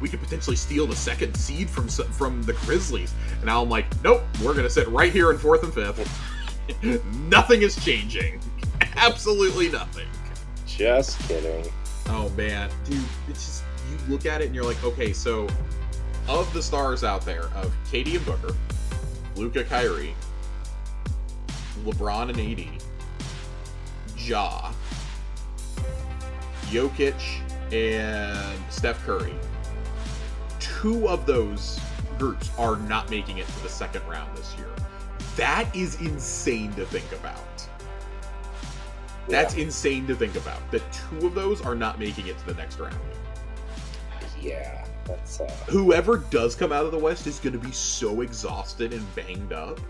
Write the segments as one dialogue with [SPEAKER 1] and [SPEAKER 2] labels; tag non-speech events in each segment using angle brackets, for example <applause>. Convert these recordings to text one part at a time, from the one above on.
[SPEAKER 1] we could potentially steal the second seed from from the Grizzlies. And now I'm like, nope, we're gonna sit right here in fourth and fifth. <laughs> nothing is changing. <laughs> Absolutely nothing.
[SPEAKER 2] Just kidding.
[SPEAKER 1] Oh man, dude, it's just you look at it and you're like, okay, so of the stars out there of KD and Booker, Luka Kyrie, LeBron and AD, Ja, Jokic, and Steph Curry. Two of those groups are not making it to the second round this year. That is insane to think about. That's yeah. insane to think about. That two of those are not making it to the next round.
[SPEAKER 2] Yeah, that's. Uh...
[SPEAKER 1] Whoever does come out of the West is going to be so exhausted and banged up.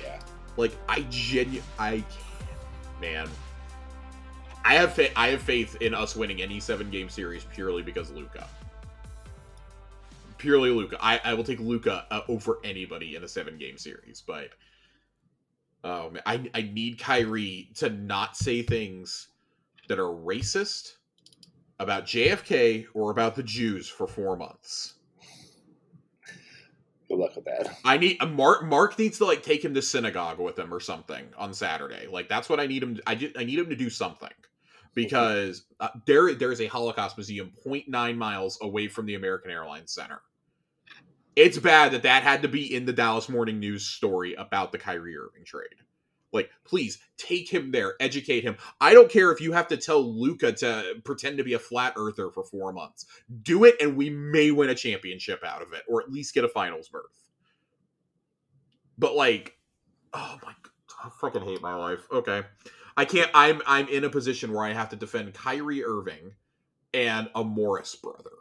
[SPEAKER 2] Yeah.
[SPEAKER 1] Like I genu I, man, I have fa- I have faith in us winning any seven game series purely because Luka. Purely Luka. I, I will take Luka uh, over anybody in a seven game series, but oh man, I I need Kyrie to not say things that are racist about JFK or about the Jews for four months.
[SPEAKER 2] Good luck with that.
[SPEAKER 1] I need Mark. Mark needs to like take him to synagogue with him or something on Saturday. Like that's what I need him. To, I just, I need him to do something because uh, there there is a Holocaust museum 0.9 miles away from the American Airlines Center. It's bad that that had to be in the Dallas Morning News story about the Kyrie Irving trade. Like, please take him there, educate him. I don't care if you have to tell Luka to pretend to be a flat earther for four months. Do it, and we may win a championship out of it, or at least get a finals berth. But like, oh my, I fucking hate my life. Okay, I can't. I'm I'm in a position where I have to defend Kyrie Irving and a Morris brother.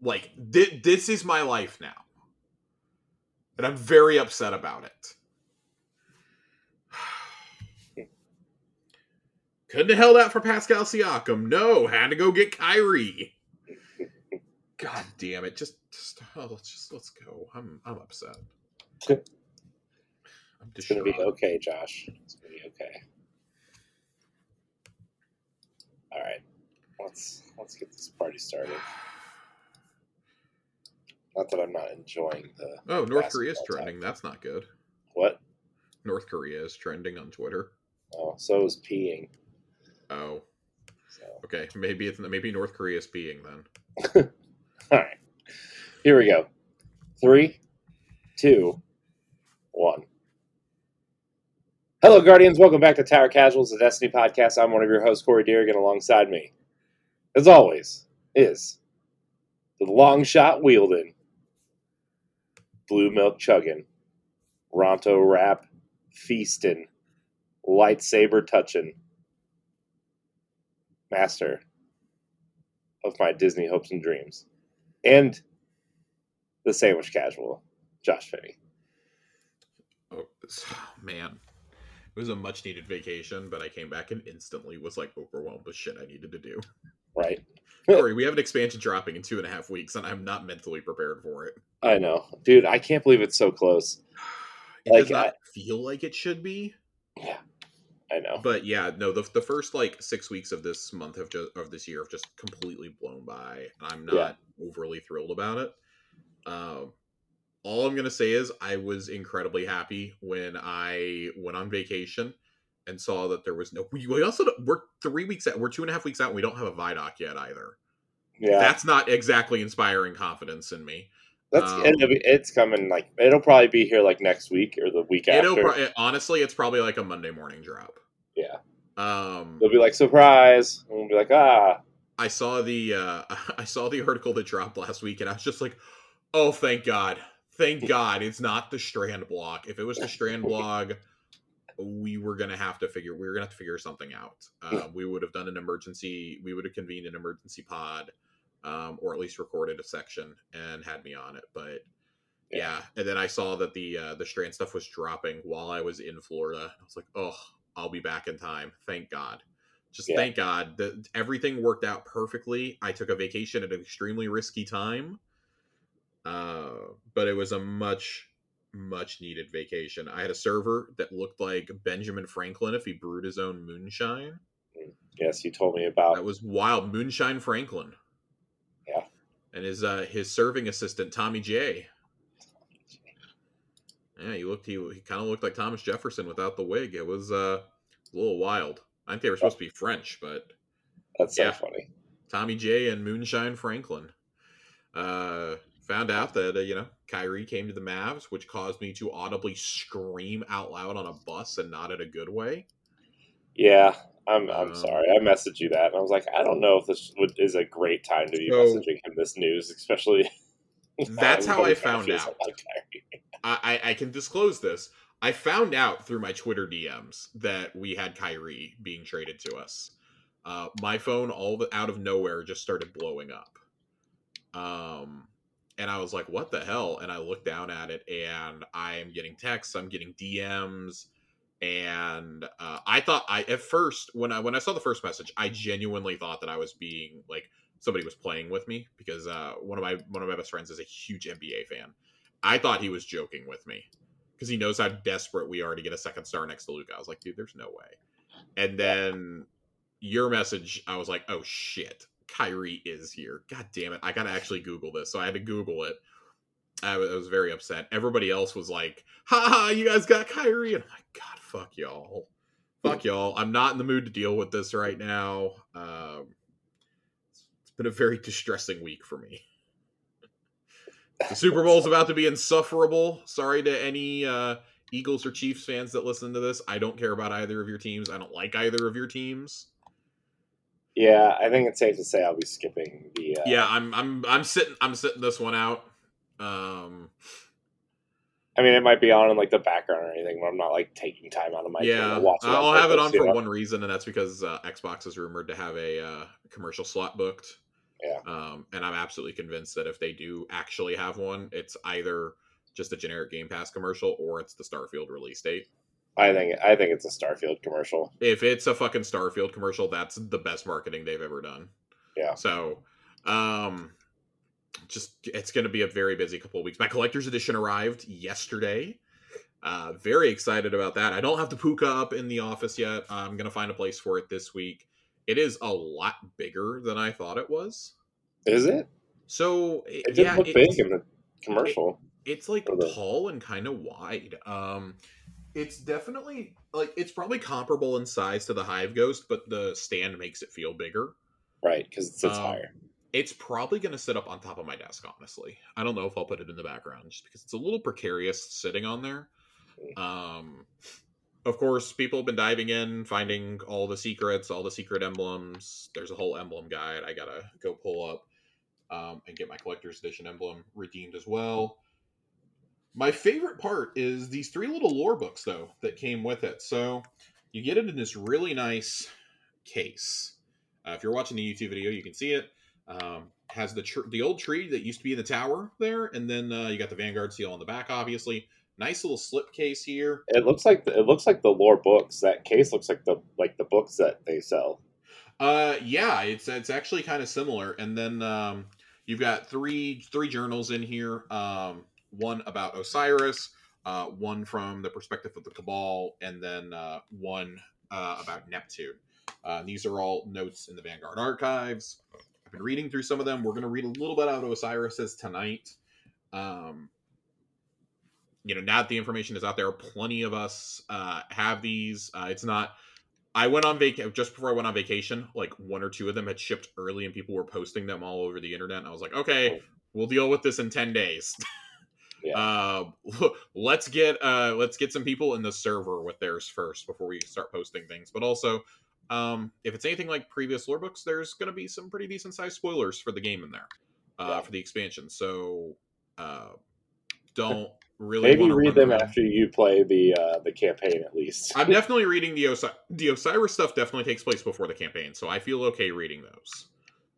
[SPEAKER 1] Like, th- this is my life now, and I'm very upset about it. <sighs> Couldn't have held out for Pascal Siakam. No, had to go get Kyrie. God damn it! Just, just oh, let's just let's go. I'm I'm upset.
[SPEAKER 2] I'm it's gonna be okay, Josh. It's gonna be okay. All right, let's let's get this party started. Not that I'm not enjoying the.
[SPEAKER 1] Oh, North Korea is trending. That's not good.
[SPEAKER 2] What?
[SPEAKER 1] North Korea is trending on Twitter.
[SPEAKER 2] Oh, so is peeing.
[SPEAKER 1] Oh. So. Okay, maybe it's maybe North Korea is peeing then. <laughs>
[SPEAKER 2] All right. Here we go. Three, two, one. Hello, Guardians. Welcome back to Tower Casuals, the Destiny podcast. I'm one of your hosts, Corey Deerigan. Alongside me, as always, is the long shot wielding, blue milk chugging, Ronto wrap feasting, lightsaber touching, master of my Disney hopes and dreams, and the sandwich casual, Josh Finney.
[SPEAKER 1] Oh, oh, man. It was a much needed vacation, but I came back and instantly was like overwhelmed with shit I needed to do.
[SPEAKER 2] Right.
[SPEAKER 1] Sorry, we have an expansion dropping in two and a half weeks, and I'm not mentally prepared for it.
[SPEAKER 2] I know, dude. I can't believe it's so close.
[SPEAKER 1] It like, does not I, feel like it should be.
[SPEAKER 2] Yeah, I know.
[SPEAKER 1] But yeah, no, the, the first like six weeks of this month have just of this year have just completely blown by. I'm not yeah. overly thrilled about it. Um, all I'm gonna say is I was incredibly happy when I went on vacation and saw that there was no. We, we also we're three weeks out. We're two and a half weeks out. and We don't have a Vidoc yet either. Yeah, that's not exactly inspiring confidence in me.
[SPEAKER 2] That's um, it's coming like it'll probably be here like next week or the week after.
[SPEAKER 1] Pro- honestly, it's probably like a Monday morning drop.
[SPEAKER 2] Yeah.
[SPEAKER 1] Um,
[SPEAKER 2] they'll be like surprise, and we'll be like ah.
[SPEAKER 1] I saw the uh, <laughs> I saw the article that dropped last week, and I was just like, oh, thank God, thank <laughs> God, it's not the Strand blog. If it was the Strand blog, we were gonna have to figure we were gonna have to figure something out. Uh, we would have done an emergency. We would have convened an emergency pod um, or at least recorded a section and had me on it. But yeah, yeah. and then I saw that the uh, the strand stuff was dropping while I was in Florida. I was like, oh, I'll be back in time. Thank God. Just yeah. thank God that everything worked out perfectly. I took a vacation at an extremely risky time, uh, but it was a much much needed vacation. I had a server that looked like Benjamin Franklin if he brewed his own moonshine.
[SPEAKER 2] Yes, you told me about.
[SPEAKER 1] That was wild. Moonshine Franklin Yeah. and his uh, his serving assistant Tommy J. Yeah, he looked he, he kind of looked like Thomas Jefferson without the wig. It was uh, a little wild. I think they were supposed to be French, but
[SPEAKER 2] That's so
[SPEAKER 1] Yeah.
[SPEAKER 2] funny.
[SPEAKER 1] Tommy J and Moonshine Franklin. Uh, found out that uh, you know Kyrie came to the Mavs, which caused me to audibly scream out loud on a bus and not in a good way.
[SPEAKER 2] Yeah, I'm. I'm
[SPEAKER 1] Um,
[SPEAKER 2] sorry. I messaged you that, and I was like, I don't know if this would, is a great time to be
[SPEAKER 1] So-
[SPEAKER 2] messaging him this news, especially. <laughs>
[SPEAKER 1] That's how I found out. I, I, I can disclose this. I found out through my Twitter DMs that we had Kyrie being traded to us. Uh, my phone, all the, out of nowhere, just started blowing up. Um, and I was like, "What the hell?" And I looked down at it, and I am getting texts. I'm getting DMs, and uh, I thought I at first when I when I saw the first message, I genuinely thought that I was being like somebody was playing with me because uh, one of my one of my best friends is a huge NBA fan. I thought he was joking with me because he knows how desperate we are to get a second star next to Luka. I was like, dude, there's no way. And then your message, I was like, oh shit, Kyrie is here. God damn it, I gotta actually Google this. So I had to Google it. I was, I was very upset. Everybody else was like, ha ha, you guys got Kyrie. And I'm like, God, fuck y'all. Fuck y'all. I'm not in the mood to deal with this right now. Um, it's been a very distressing week for me. The Super Bowl's <laughs> about to be insufferable. Sorry to any uh, Eagles or Chiefs fans that listen to this. I don't care about either of your teams. I don't like either of your teams.
[SPEAKER 2] Yeah, I think it's safe to say I'll be skipping the. Uh,
[SPEAKER 1] Yeah, I'm I'm I'm sitting I'm sitting this one out. Um
[SPEAKER 2] I mean, it might be on in like the background or anything, but I'm not like taking time out of my
[SPEAKER 1] yeah,
[SPEAKER 2] to watch.
[SPEAKER 1] I'll have it on for one reason, and that's because uh, Xbox is rumored to have a uh, commercial slot booked.
[SPEAKER 2] Yeah.
[SPEAKER 1] Um, and I'm absolutely convinced that if they do actually have one, it's either just a generic Game Pass commercial or it's the Starfield release date.
[SPEAKER 2] I think I think it's a Starfield commercial.
[SPEAKER 1] if it's a fucking Starfield commercial, that's the best marketing they've ever done.
[SPEAKER 2] Yeah.
[SPEAKER 1] So, um, just it's going to be a very busy couple of weeks. My collector's edition arrived yesterday. Uh, very excited about that. I don't have the Puka up in the office yet. I'm going to find a place for it this week. It is a lot bigger than I thought it was.
[SPEAKER 2] Is it?
[SPEAKER 1] So,
[SPEAKER 2] It did
[SPEAKER 1] yeah,
[SPEAKER 2] look
[SPEAKER 1] it's-
[SPEAKER 2] big in the commercial.
[SPEAKER 1] it's like tall and kind of wide. Um, it's definitely like it's probably comparable in size to the Hive Ghost, but the stand makes it feel bigger.
[SPEAKER 2] right, because it sits
[SPEAKER 1] Um,
[SPEAKER 2] higher.
[SPEAKER 1] It's probably going to sit up on top of my desk, honestly. I don't know if I'll put it in the background just because it's a little precarious sitting on there. Um, of course, people have been diving in, finding all the secrets, all the secret emblems. There's a whole emblem guide I gotta go pull up um, and get my collector's edition emblem redeemed as well. My favorite part is these three little lore books, though, that came with it. So you get it in this really nice case. Uh, if you're watching the YouTube video, you can see it. Um, has the tr- the old tree that used to be in the tower there, and then uh, you got the Vanguard seal on the back, obviously. Nice little slip case here.
[SPEAKER 2] It looks like the, it looks like the lore books. That case looks like the like the books that they sell.
[SPEAKER 1] Uh, yeah, it's it's actually kind of similar. And then um, you've got three three journals in here. Um, one about Osiris, uh, one from the perspective of the Cabal, and then uh, one uh, about Neptune. Uh, these are all notes in the Vanguard archives. I've been reading through some of them. We're going to read a little bit out of Osiris's tonight. Um, you know, now that the information is out there, plenty of us uh, have these. Uh, it's not. I went on vacation just before I went on vacation. Like one or two of them had shipped early, and people were posting them all over the internet. And I was like, okay, we'll deal with this in ten days. <laughs>
[SPEAKER 2] Yeah.
[SPEAKER 1] Uh, let's get uh, let's get some people in the server with theirs first before we start posting things. But also, um, if it's anything like previous lore books, there's going to be some pretty decent sized spoilers for the game in there, uh,
[SPEAKER 2] Yeah.
[SPEAKER 1] for the expansion. So uh, don't really
[SPEAKER 2] Maybe read them
[SPEAKER 1] around-
[SPEAKER 2] after you play the uh, the campaign at least.
[SPEAKER 1] I'm <laughs> definitely reading the Osiris. The Osiris stuff definitely takes place before the campaign, so I feel okay reading those.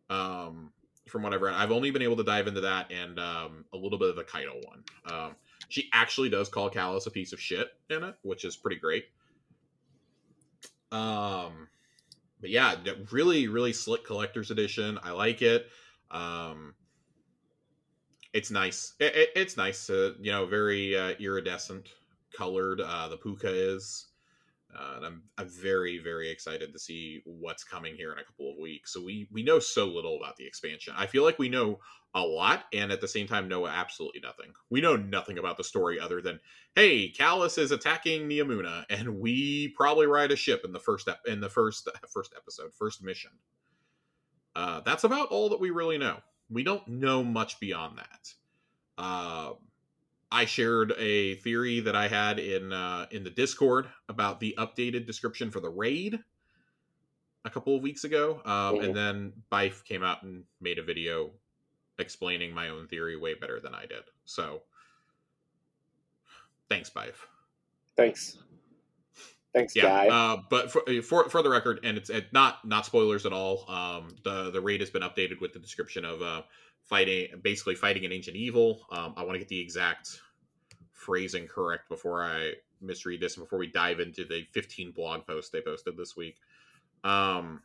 [SPEAKER 1] Um, from what I've read, I've only been able to dive into that and um, a little bit of the Caiatl one. Um, she actually does call Calus a piece of shit in it, which is pretty great. Um, but yeah, really, really slick collector's edition. I like it. Um, it's nice. It, it, it's nice. You know, very uh, iridescent colored. Uh, the puka is. Uh, and I'm I'm very very excited to see what's coming here in a couple of weeks. So we we know so little about the expansion. I feel like we know a lot, and at the same time know absolutely nothing. We know nothing about the story other than hey, Calus is attacking Neomuna, <laughs> and we probably ride a ship in the first in the first <laughs> first episode, first mission. Uh, that's about all that we really know. We don't know much beyond that. Uh, I shared a theory that I had in uh, in the Discord about the updated description for the raid a couple of weeks ago, um,
[SPEAKER 2] Mhm.
[SPEAKER 1] and then Byf came out and made a video explaining my own theory way better than I did. So, thanks, Byf.
[SPEAKER 2] Thanks. Thanks,
[SPEAKER 1] Yeah,
[SPEAKER 2] guy.
[SPEAKER 1] uh, but for, for for the record, and it's it, not not spoilers at all. Um, the the raid has been updated with the description of uh, fighting, basically fighting an ancient evil. Um, I want to get the exact phrasing correct before I misread this, and before we dive into the 15 blog posts they posted this week. Um,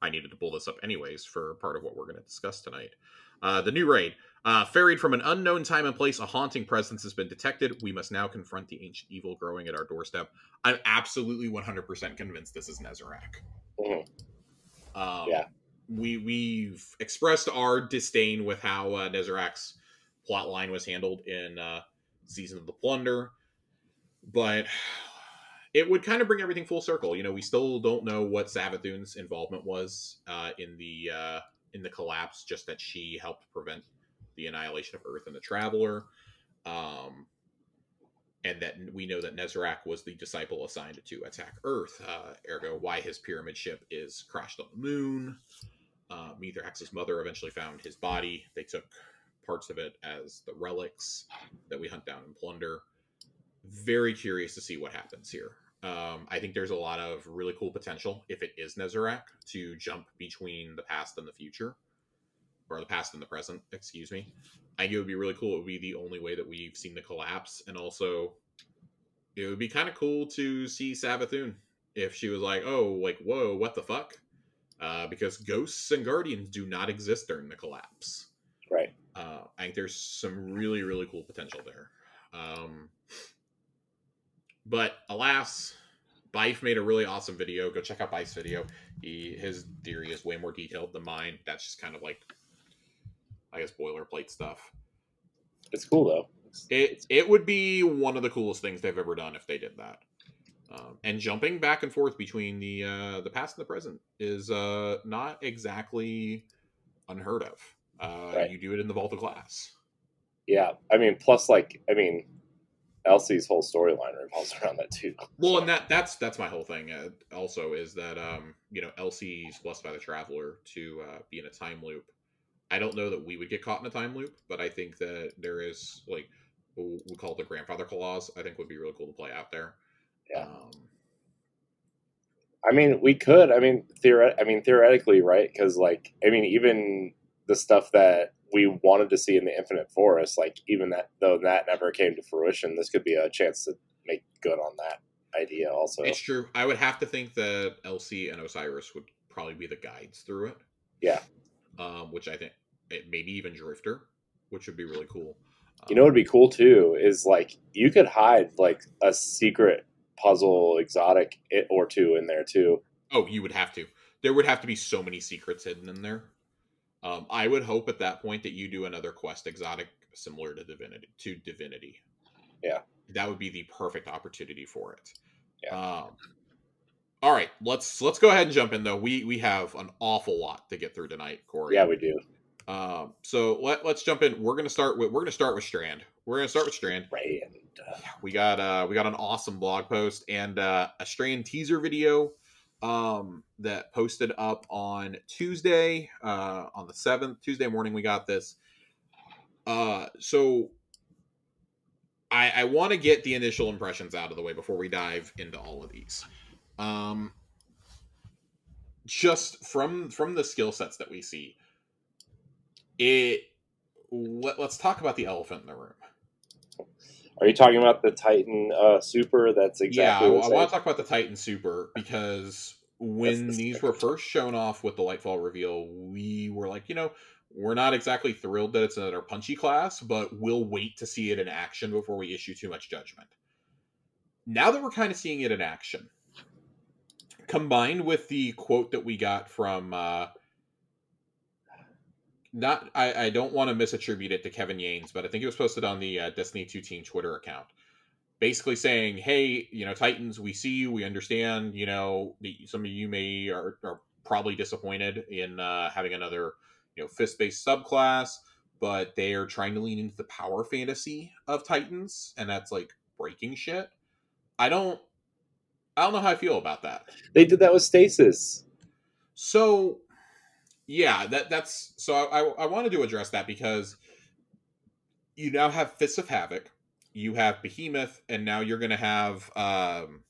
[SPEAKER 1] I needed to pull this up anyways for part of what we're going to discuss tonight. Uh, the new raid. Uh, ferried from an unknown time and place, a haunting presence has been detected. We must now confront the ancient evil growing at our doorstep. I'm absolutely 100% convinced this is Nezarec.
[SPEAKER 2] Mhm.
[SPEAKER 1] Um,
[SPEAKER 2] Yeah.
[SPEAKER 1] We we've expressed our disdain with how uh, Nezarec's plot line was handled in uh, Season of the Plunder, but it would kind of bring everything full circle. You know, we still don't know what Savathun's involvement was uh, in the uh, in the collapse, just that she helped prevent the annihilation of Earth and the Traveler. Um, and that we know that Nezarec was the disciple assigned to attack Earth, uh, ergo, why his pyramid ship is crashed on the moon. Uh, Mithrax's mother eventually found his body. They took parts of it as the relics that we hunt down and plunder. Very curious to see what happens here. Um, I think there's a lot of really cool potential if it is Nezarec to jump between the past and the future, or the past and the present. Excuse me. I think it would be really cool. It would be the only way that we've seen the collapse, and also it would be kind of cool to see Savathun if she was like, "Oh, like whoa, what the fuck?" Uh, because ghosts and guardians do not exist during the collapse.
[SPEAKER 2] Right.
[SPEAKER 1] Uh, I think there's some really really cool potential there. Um, but alas, Byf made a really awesome video. Go check out Byf's video. He his theory is way more detailed than mine. That's just kind of like I guess boilerplate stuff.
[SPEAKER 2] It's cool though. It's,
[SPEAKER 1] It it would be one of the coolest things they've ever done if they did that. Um, and jumping back and forth between the uh, the past and the present is uh, not exactly unheard of. Uh,
[SPEAKER 2] Right.
[SPEAKER 1] You do it in the Vault of Glass.
[SPEAKER 2] yeah. I mean, plus like I mean, Elsie's whole storyline revolves <laughs> around that too.
[SPEAKER 1] Well, and that that's that's my whole thing. Uh, also, is that um, you know Elsie's blessed by the Traveler to uh, be in a time loop. I don't know that we would get caught in a time loop, but I think that there is like what we call it the grandfather clause. I think would be really cool to play out there.
[SPEAKER 2] Yeah.
[SPEAKER 1] Um,
[SPEAKER 2] I mean, we could. I mean, theoret- I mean, theoretically, right? Because, like, I mean, even the stuff that we wanted to see in the Infinite Forest, like, even that though that never came to fruition, this could be a chance to make good on that idea. Also,
[SPEAKER 1] It's true. I would have to think that Elsie and Osiris would probably be the guides through it.
[SPEAKER 2] Yeah.
[SPEAKER 1] Um, which I think it maybe even Drifter, which would be really cool.
[SPEAKER 2] you know,
[SPEAKER 1] Um,
[SPEAKER 2] what'd be cool too is like you could hide like a secret puzzle exotic it or two in there too.
[SPEAKER 1] Oh, you would have to. There would have to be so many secrets hidden in there. Um, I would hope at that point that you do another quest exotic similar to Divinity. To Divinity.
[SPEAKER 2] Yeah.
[SPEAKER 1] That would be the perfect opportunity for it.
[SPEAKER 2] Yeah.
[SPEAKER 1] Um, all right, let's let's go ahead and jump in though. We we have an awful lot to get through tonight, Corey.
[SPEAKER 2] Yeah, we do.
[SPEAKER 1] Um, so let let's jump in. We're gonna start with we're gonna start with Strand. We're gonna start with Strand.
[SPEAKER 2] Right. And, uh,
[SPEAKER 1] We got uh we got an awesome blog post and uh, a Strand teaser video um that posted up on Tuesday uh on the 7th Tuesday morning we got this uh so I I want to get the initial impressions out of the way before we dive into all of these um just from from the skill sets that we see it let, let's talk about the elephant in the room
[SPEAKER 2] are you talking about the Titan uh, Super? That's exactly.
[SPEAKER 1] yeah, I, I want to talk about the Titan Super because when
[SPEAKER 2] the
[SPEAKER 1] these were first shown off with the Lightfall reveal, we were like, you know, we're not exactly thrilled that it's another punchy class, but we'll wait to see it in action before we issue too much judgment. now that we're kind of seeing it in action, combined with the quote that we got from uh, not I, I don't want to misattribute it to Kevin Yanes, but I think it was posted on the uh, Destiny 2 team Twitter account. Basically saying, hey, you know, Titans, we see you, we understand, you know, the, some of you may are, are probably disappointed in uh, having another, you know, fist-based subclass, but they are trying to lean into the power fantasy of Titans, and that's like breaking shit. I don't I don't know how I feel about that.
[SPEAKER 2] They did that with Stasis.
[SPEAKER 1] So yeah, that that's so I, I, I wanted to address that because you now have Fists of Havoc, you have Behemoth, and now you're gonna have um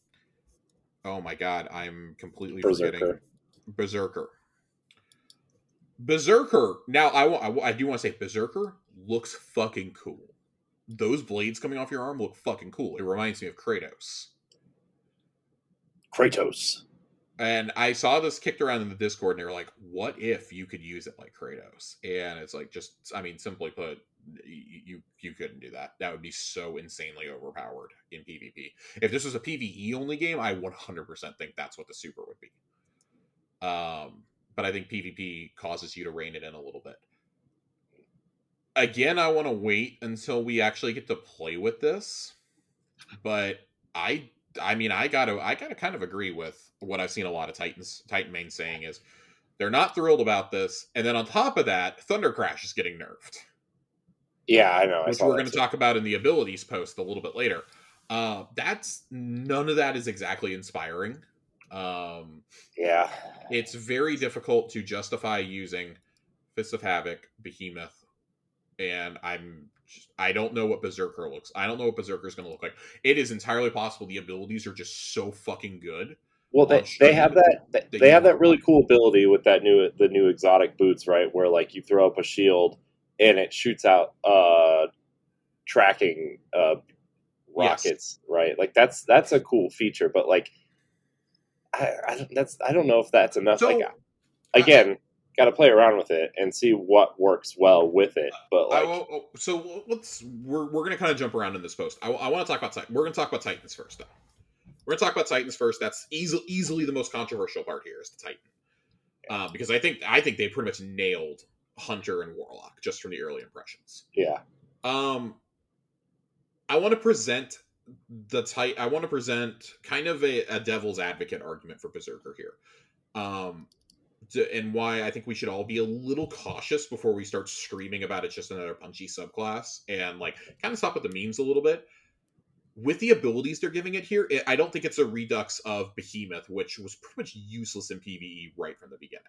[SPEAKER 1] oh my god, I'm completely
[SPEAKER 2] Berserker.
[SPEAKER 1] forgetting Berserker. Berserker. Now I, wa- I, I do want to say Berserker looks fucking cool. Those blades coming off your arm look fucking cool. It reminds me of Kratos.
[SPEAKER 2] Kratos.
[SPEAKER 1] And I saw this kicked around in the Discord, and they were like, "What if you could use it like Kratos?" And it's like, just I mean, simply put, y- you you couldn't do that. That would be so insanely overpowered in PvP. If this was a PVE only game, I 100% think that's what the super would be. Um, but I think PvP causes you to rein it in a little bit. Again, I want to wait until we actually get to play with this, but I I mean, I gotta, I gotta kind of agree with what I've seen a lot of Titans, Titan main saying is they're not thrilled about this, and then on top of that, Thunder Crash is getting nerfed,
[SPEAKER 2] Yeah, I know.
[SPEAKER 1] Which
[SPEAKER 2] saw
[SPEAKER 1] we're going to talk about in the abilities post a little bit later. Uh, that's none of that is exactly inspiring. Um,
[SPEAKER 2] Yeah.
[SPEAKER 1] it's very difficult to justify using Fists of Havoc, Behemoth, and I'm I don't know what Berserker looks. I don't know what Berserker is going to look like. It is entirely possible the abilities are just so fucking good.
[SPEAKER 2] Well, they, they have that they, they have that really cool ability with that new the new exotic boots, right? Where like you throw up a shield and it shoots out uh tracking uh
[SPEAKER 1] Yes.
[SPEAKER 2] rockets, right? Like that's that's a cool feature, but like I, I don't- that's I don't know if that's enough.
[SPEAKER 1] So,
[SPEAKER 2] like again, got to play around with it and see what works well with it. But
[SPEAKER 1] I
[SPEAKER 2] like
[SPEAKER 1] will- oh, so let's we're we're gonna kind of jump around in this post. I, I want to talk about We're gonna talk about Titans first, though. We're gonna talk about Titans first. That's easily easily the most controversial part here is the Titan, uh, because I think I think they pretty much nailed Hunter and Warlock just from the early impressions.
[SPEAKER 2] yeah,
[SPEAKER 1] Um, I want to present the tight. I want to present kind of a, a devil's advocate argument for Berserker here, um, to, and why I think we should all be a little cautious before we start screaming about it's just another punchy subclass, and like kind of stop with the memes a little bit. With the abilities they're giving it here, it, I don't think it's a redux of Behemoth, which was pretty much useless in PVE right from the beginning.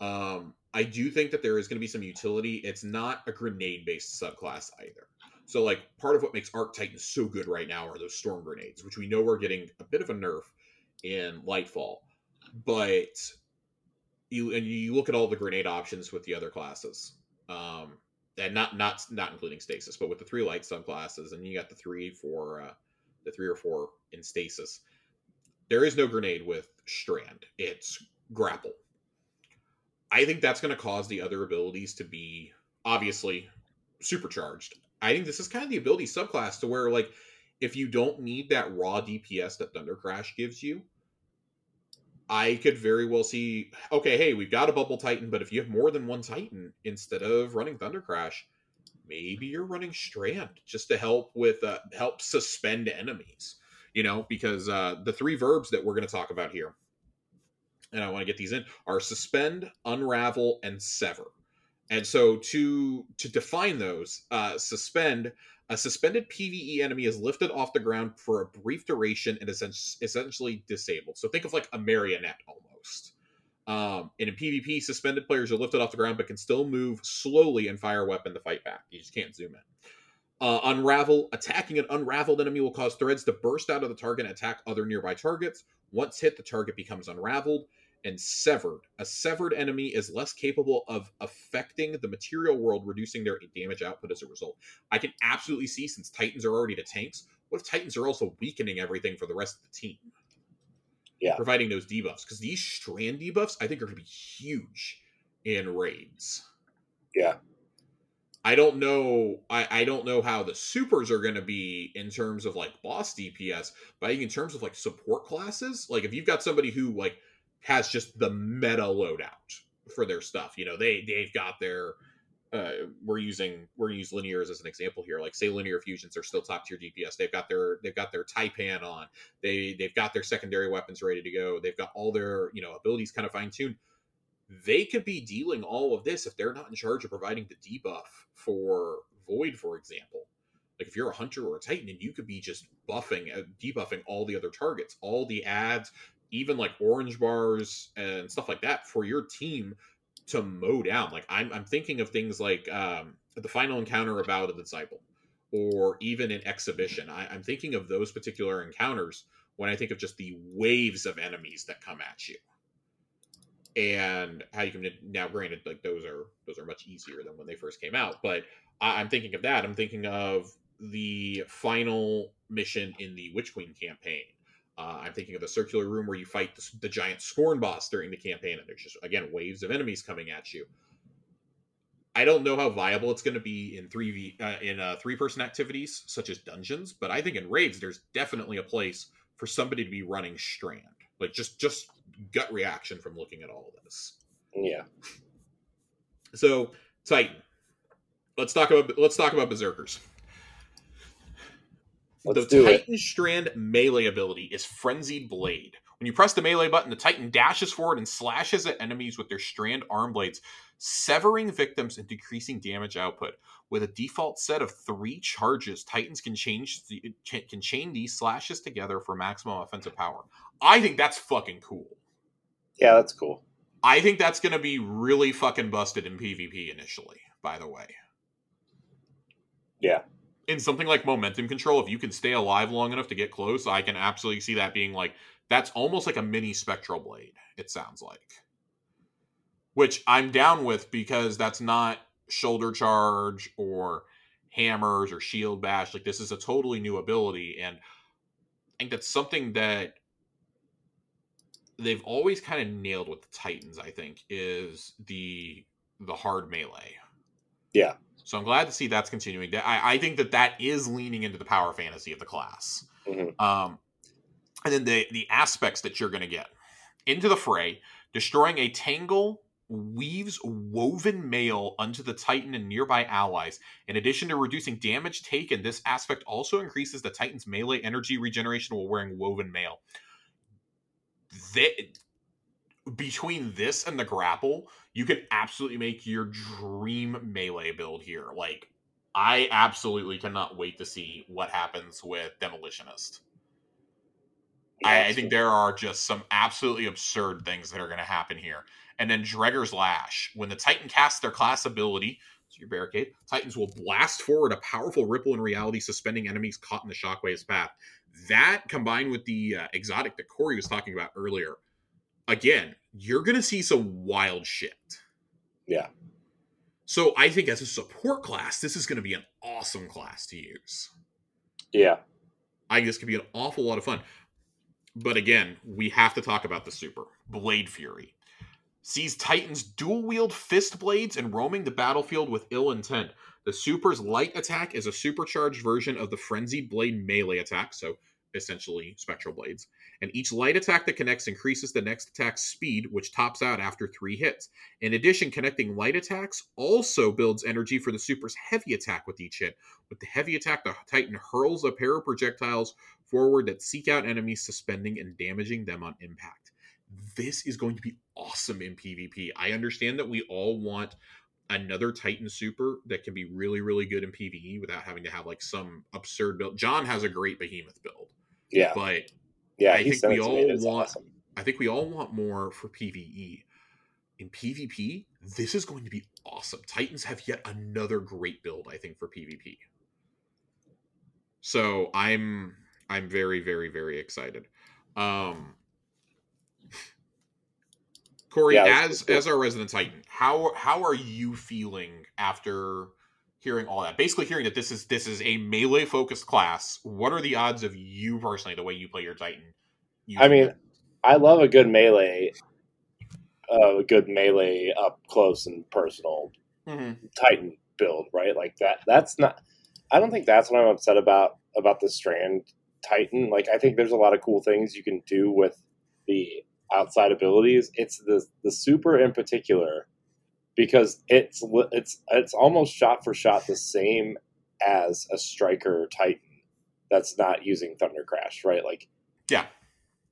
[SPEAKER 1] Um, I do think that there is going to be some utility. It's not a grenade based subclass either. So, like, part of what makes Arc Titan so good right now are those storm grenades, which we know we're getting a bit of a nerf in Lightfall. But you and you look at all the grenade options with the other classes, um, and not not not including stasis, but with the three light subclasses, and you got the three for uh, the three or four in stasis. There is no grenade with Strand. It's grapple. I think that's going to cause the other abilities to be obviously supercharged. I think this is kind of the ability subclass to where like if you don't need that raw DPS that Thunder Crash gives you, I could very well see okay, hey, we've got a bubble titan, but if you have more than one titan instead of running Thunder Crash, maybe you're running Strand just to help with uh, help suspend enemies. You know, because uh, the three verbs that we're going to talk about here, and I want to get these in, are suspend, unravel, and sever. And so to to define those, uh, suspend a suspended PVE enemy is lifted off the ground for a brief duration and is essen- essentially disabled. So think of like a marionette almost. Um, and in PvP, suspended players are lifted off the ground but can still move slowly and fire a weapon to fight back. You just can't zoom in. Uh, unravel. Attacking an unraveled enemy will cause threads to burst out of the target and attack other nearby targets. Once hit, the target becomes unraveled and severed. A severed enemy is less capable of affecting the material world, reducing their damage output as a result. I can absolutely see, since Titans are already the tanks, what if Titans are also weakening everything for the rest of the team?
[SPEAKER 2] Yeah.
[SPEAKER 1] Providing those debuffs. Because these strand debuffs, I think, are going to be huge in raids.
[SPEAKER 2] Yeah.
[SPEAKER 1] I don't know. I, I don't know how the supers are going to be in terms of like boss DPS, but I think in terms of like support classes, like if you've got somebody who like has just the meta loadout for their stuff, you know, they they've got their. Uh, we're using we're use linears as an example here. Like say linear fusions are still top tier DPS. They've got their they've got their Taipan on. They they've got their secondary weapons ready to go. They've got all their you know abilities kind of fine tuned they could be dealing all of this if they're not in charge of providing the debuff for Void, for example. Like if you're a hunter or a titan, and you could be just buffing, uh, debuffing all the other targets, all the ads, even like orange bars and stuff like that for your team to mow down. Like I'm, I'm thinking of things like um, the final encounter about the Disciple, or even an exhibition. I, I'm thinking of those particular encounters when I think of just the waves of enemies that come at you and how you can now granted like those are those are much easier than when they first came out but I, am thinking of that i'm thinking of the final mission in the witch queen campaign uh, i'm thinking of the circular room where you fight the, the giant scorn boss during the campaign and there's just again waves of enemies coming at you I don't know how viable it's going to be in three v uh, in uh, three person activities such as dungeons, but I think in raids there's definitely a place for somebody to be running Strand, like just just gut reaction from looking at all of this.
[SPEAKER 2] Yeah.
[SPEAKER 1] So Titan. Let's talk about let's talk about berserkers.
[SPEAKER 2] Let's
[SPEAKER 1] the Titan
[SPEAKER 2] it.
[SPEAKER 1] Strand melee ability is Frenzied Blade. When you press the melee button, the Titan dashes forward and slashes at enemies with their strand arm blades, severing victims and decreasing damage output. With a default set of three charges, Titans can change the, can chain these slashes together for maximum offensive power. I think that's fucking cool.
[SPEAKER 2] Yeah, that's cool.
[SPEAKER 1] I think that's going to be really fucking busted in PvP initially, by the way.
[SPEAKER 2] Yeah.
[SPEAKER 1] In something like momentum control, if you can stay alive long enough to get close, I can absolutely see that being like that's almost like a mini spectral blade, it sounds like. Which I'm down with because that's not shoulder charge or hammers or shield bash. Like this is a totally new ability. And I think that's something that they've always kind of nailed with the Titans, I think, is the the hard melee.
[SPEAKER 2] Yeah.
[SPEAKER 1] So I'm glad to see that's continuing. I, I think that that is leaning into the power fantasy of the class.
[SPEAKER 2] Mhm.
[SPEAKER 1] Um, and then the the aspects that you're going to get into the fray, destroying a tangle weaves woven mail unto the Titan and nearby allies. In addition to reducing damage taken, this aspect also increases the Titan's melee energy regeneration while wearing woven mail. They, between this and the grapple, you can absolutely make your dream melee build here. Like, I absolutely cannot wait to see what happens with Demolitionist. I, I think there are just some absolutely absurd things that are going to happen here. And then Drengr's Lash. When the Titan casts their class ability, so your barricade, Titans will blast forward a powerful ripple in reality, suspending enemies caught in the shockwave's path. That combined with the uh, exotic that Corey was talking about earlier, again, you're going to see some wild shit.
[SPEAKER 2] Yeah.
[SPEAKER 1] So I think as a support class, this is going to be an awesome class to use.
[SPEAKER 2] Yeah.
[SPEAKER 1] I think this could be an awful lot of fun. But again, we have to talk about the super Blade Fury. Sees Titans dual wield fist blades and roaming the battlefield with ill intent. The super's light attack is a supercharged version of the frenzied blade melee attack, so essentially spectral blades. And each light attack that connects increases the next attack's speed, which tops out after three hits. In addition, connecting light attacks also builds energy for the super's heavy attack with each hit. With the heavy attack, the Titan hurls a pair of projectiles forward that seek out enemies, suspending and damaging them on impact. This is going to be awesome in PvP. I understand that we all want another Titan super that can be really, really good in PvE without having to have like some absurd build. John has a great behemoth build,
[SPEAKER 2] Yeah.
[SPEAKER 1] but
[SPEAKER 2] Yeah.
[SPEAKER 1] I think we
[SPEAKER 2] it to me
[SPEAKER 1] all want-
[SPEAKER 2] awesome.
[SPEAKER 1] I think we all want more for PvE. In PvP, this is going to be awesome. Titans have yet another great build, I think, for PvP. So I'm I'm very, very, very excited. Um Corey,
[SPEAKER 2] Yeah,
[SPEAKER 1] as
[SPEAKER 2] cool.
[SPEAKER 1] as our resident Titan, how how are you feeling after hearing all that? Basically hearing that this is this is a melee focused class. What are the odds of you personally, the way you play your Titan?
[SPEAKER 2] I mean? I love a good melee, uh, a good melee up close and personal
[SPEAKER 1] Mhm.
[SPEAKER 2] Titan build, right? Like that. That's not. I don't think that's what I'm upset about about the Strand Titan. Like I think there's a lot of cool things you can do with the outside abilities. It's the the super in particular because it's it's it's almost shot for shot the same as a striker Titan that's not using Thunder Crash, right? Like
[SPEAKER 1] yeah.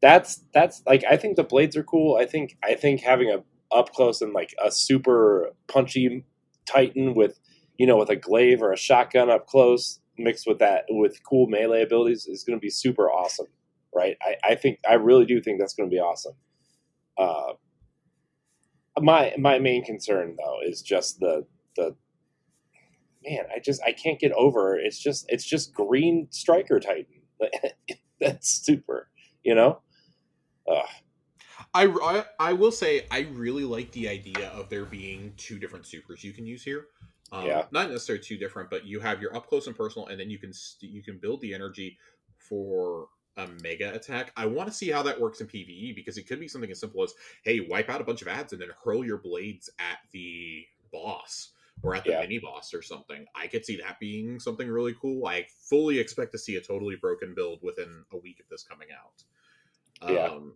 [SPEAKER 2] That's that's like I think the blades are cool. I think I think having a up close and like a super punchy Titan with you know with a glaive or a shotgun up close mixed with that with cool melee abilities is going to be super awesome, right? I, I think I really do think that's going to be awesome. Uh, my my main concern though is just the the man. I just I can't get over. It's just it's just green striker Titan. <laughs> that's super, you know. Ugh.
[SPEAKER 1] I, I, I will say I really like the idea of there being two different supers you can use here. Um, yeah. Not necessarily two different, but you have your up close and personal, and then you can you can build the energy for a mega attack. I want to see how that works in PVE because it could be something as simple as, hey, wipe out a bunch of ads and then hurl your blades at the boss or at the yeah. mini boss or something. I could see that being something really cool. I fully expect to see a totally broken build within a week of this coming out. Yeah. Um,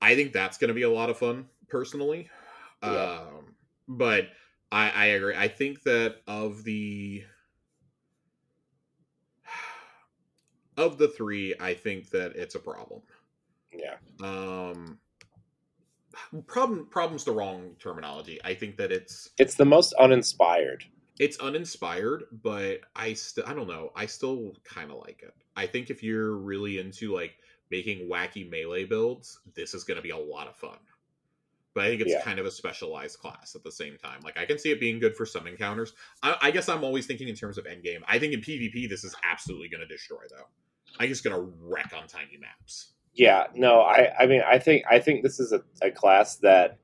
[SPEAKER 1] I think that's going to be a lot of fun personally. Yeah. Um, but I, I agree. I think that of the of the three, I think that it's a problem.
[SPEAKER 2] Yeah.
[SPEAKER 1] Um problem problem's the wrong terminology. I think that it's
[SPEAKER 2] it's the most uninspired.
[SPEAKER 1] It's uninspired, but I still I don't know. I still kind of like it. I think if you're really into like making wacky melee builds, this is going to be a lot of fun but I think it's yeah. kind of a specialized class at the same time. Like I can see it being good for some encounters. I, I guess I'm always thinking in terms of endgame. I think in PvP this is absolutely going to destroy though. I think it's going to wreck on tiny maps.
[SPEAKER 2] Yeah, no, I I mean I think I think this is a, a class that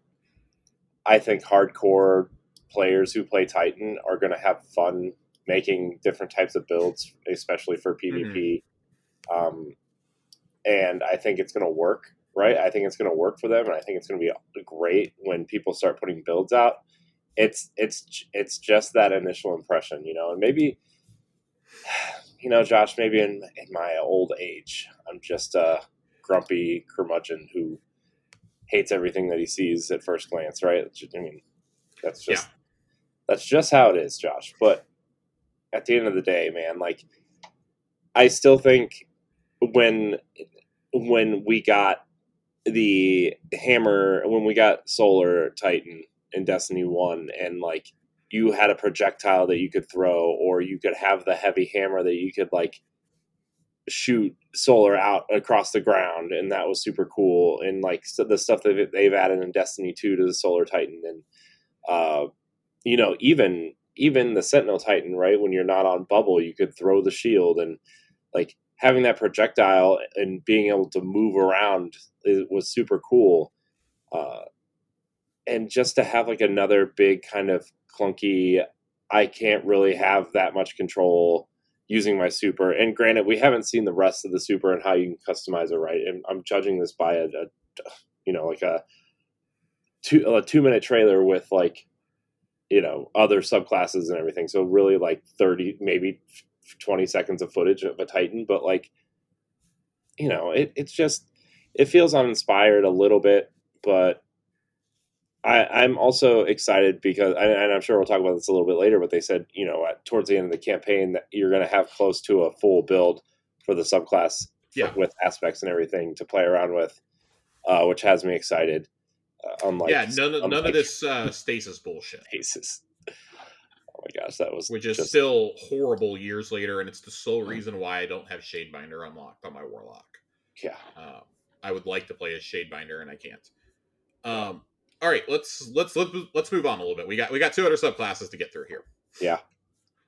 [SPEAKER 2] I think hardcore players who play Titan are going to have fun making different types of builds, especially for PvP. Mm-hmm. Um, and I think it's going to work right? I think it's going to work for them, and I think it's going to be great when people start putting builds out. It's it's it's just that initial impression, you know, and maybe you know, Josh, maybe in in my old age, I'm just a grumpy curmudgeon who hates everything that he sees at first glance, right? I mean, that's just yeah. that's just how it is, Josh. But at the end of the day, man, like I still think when when we got the hammer when we got Solar Titan in Destiny One, and like you had a projectile that you could throw, or you could have the heavy hammer that you could like shoot Solar out across the ground, and that was super cool. And like so the stuff that they've added in Destiny Two to the Solar Titan, and uh, you know even even the Sentinel Titan, right? When you're not on bubble, you could throw the shield and like having that projectile and being able to move around was super cool. Uh, and just to have like another big kind of clunky, I can't really have that much control using my super. And granted, we haven't seen the rest of the super and how you can customize it right. And I'm judging this by a, a you know, like a two a two minute trailer with like you know other subclasses and everything. So really like thirty maybe 20 seconds of footage of a Titan, but like, you know, it, it's just, it feels uninspired a little bit, but I, I'm also excited because, and I'm sure we'll talk about this a little bit later, but they said, you know, at, towards the end of the campaign that you're going to have close to a full build for the subclass
[SPEAKER 1] yeah.
[SPEAKER 2] with aspects and everything to play around with, uh, which has me excited. Uh, unlike,
[SPEAKER 1] yeah, none, of, unlike, none of this uh, <laughs> stasis bullshit.
[SPEAKER 2] Stasis Oh my gosh, that was
[SPEAKER 1] which is just... still horrible years later, and it's the sole reason why I don't have Shadebinder unlocked on my Warlock.
[SPEAKER 2] Yeah,
[SPEAKER 1] um, I would like to play as Shadebinder, and I can't. Um, all right, let's let's let's let's move on a little bit. We got we got two other subclasses to get through here.
[SPEAKER 2] Yeah,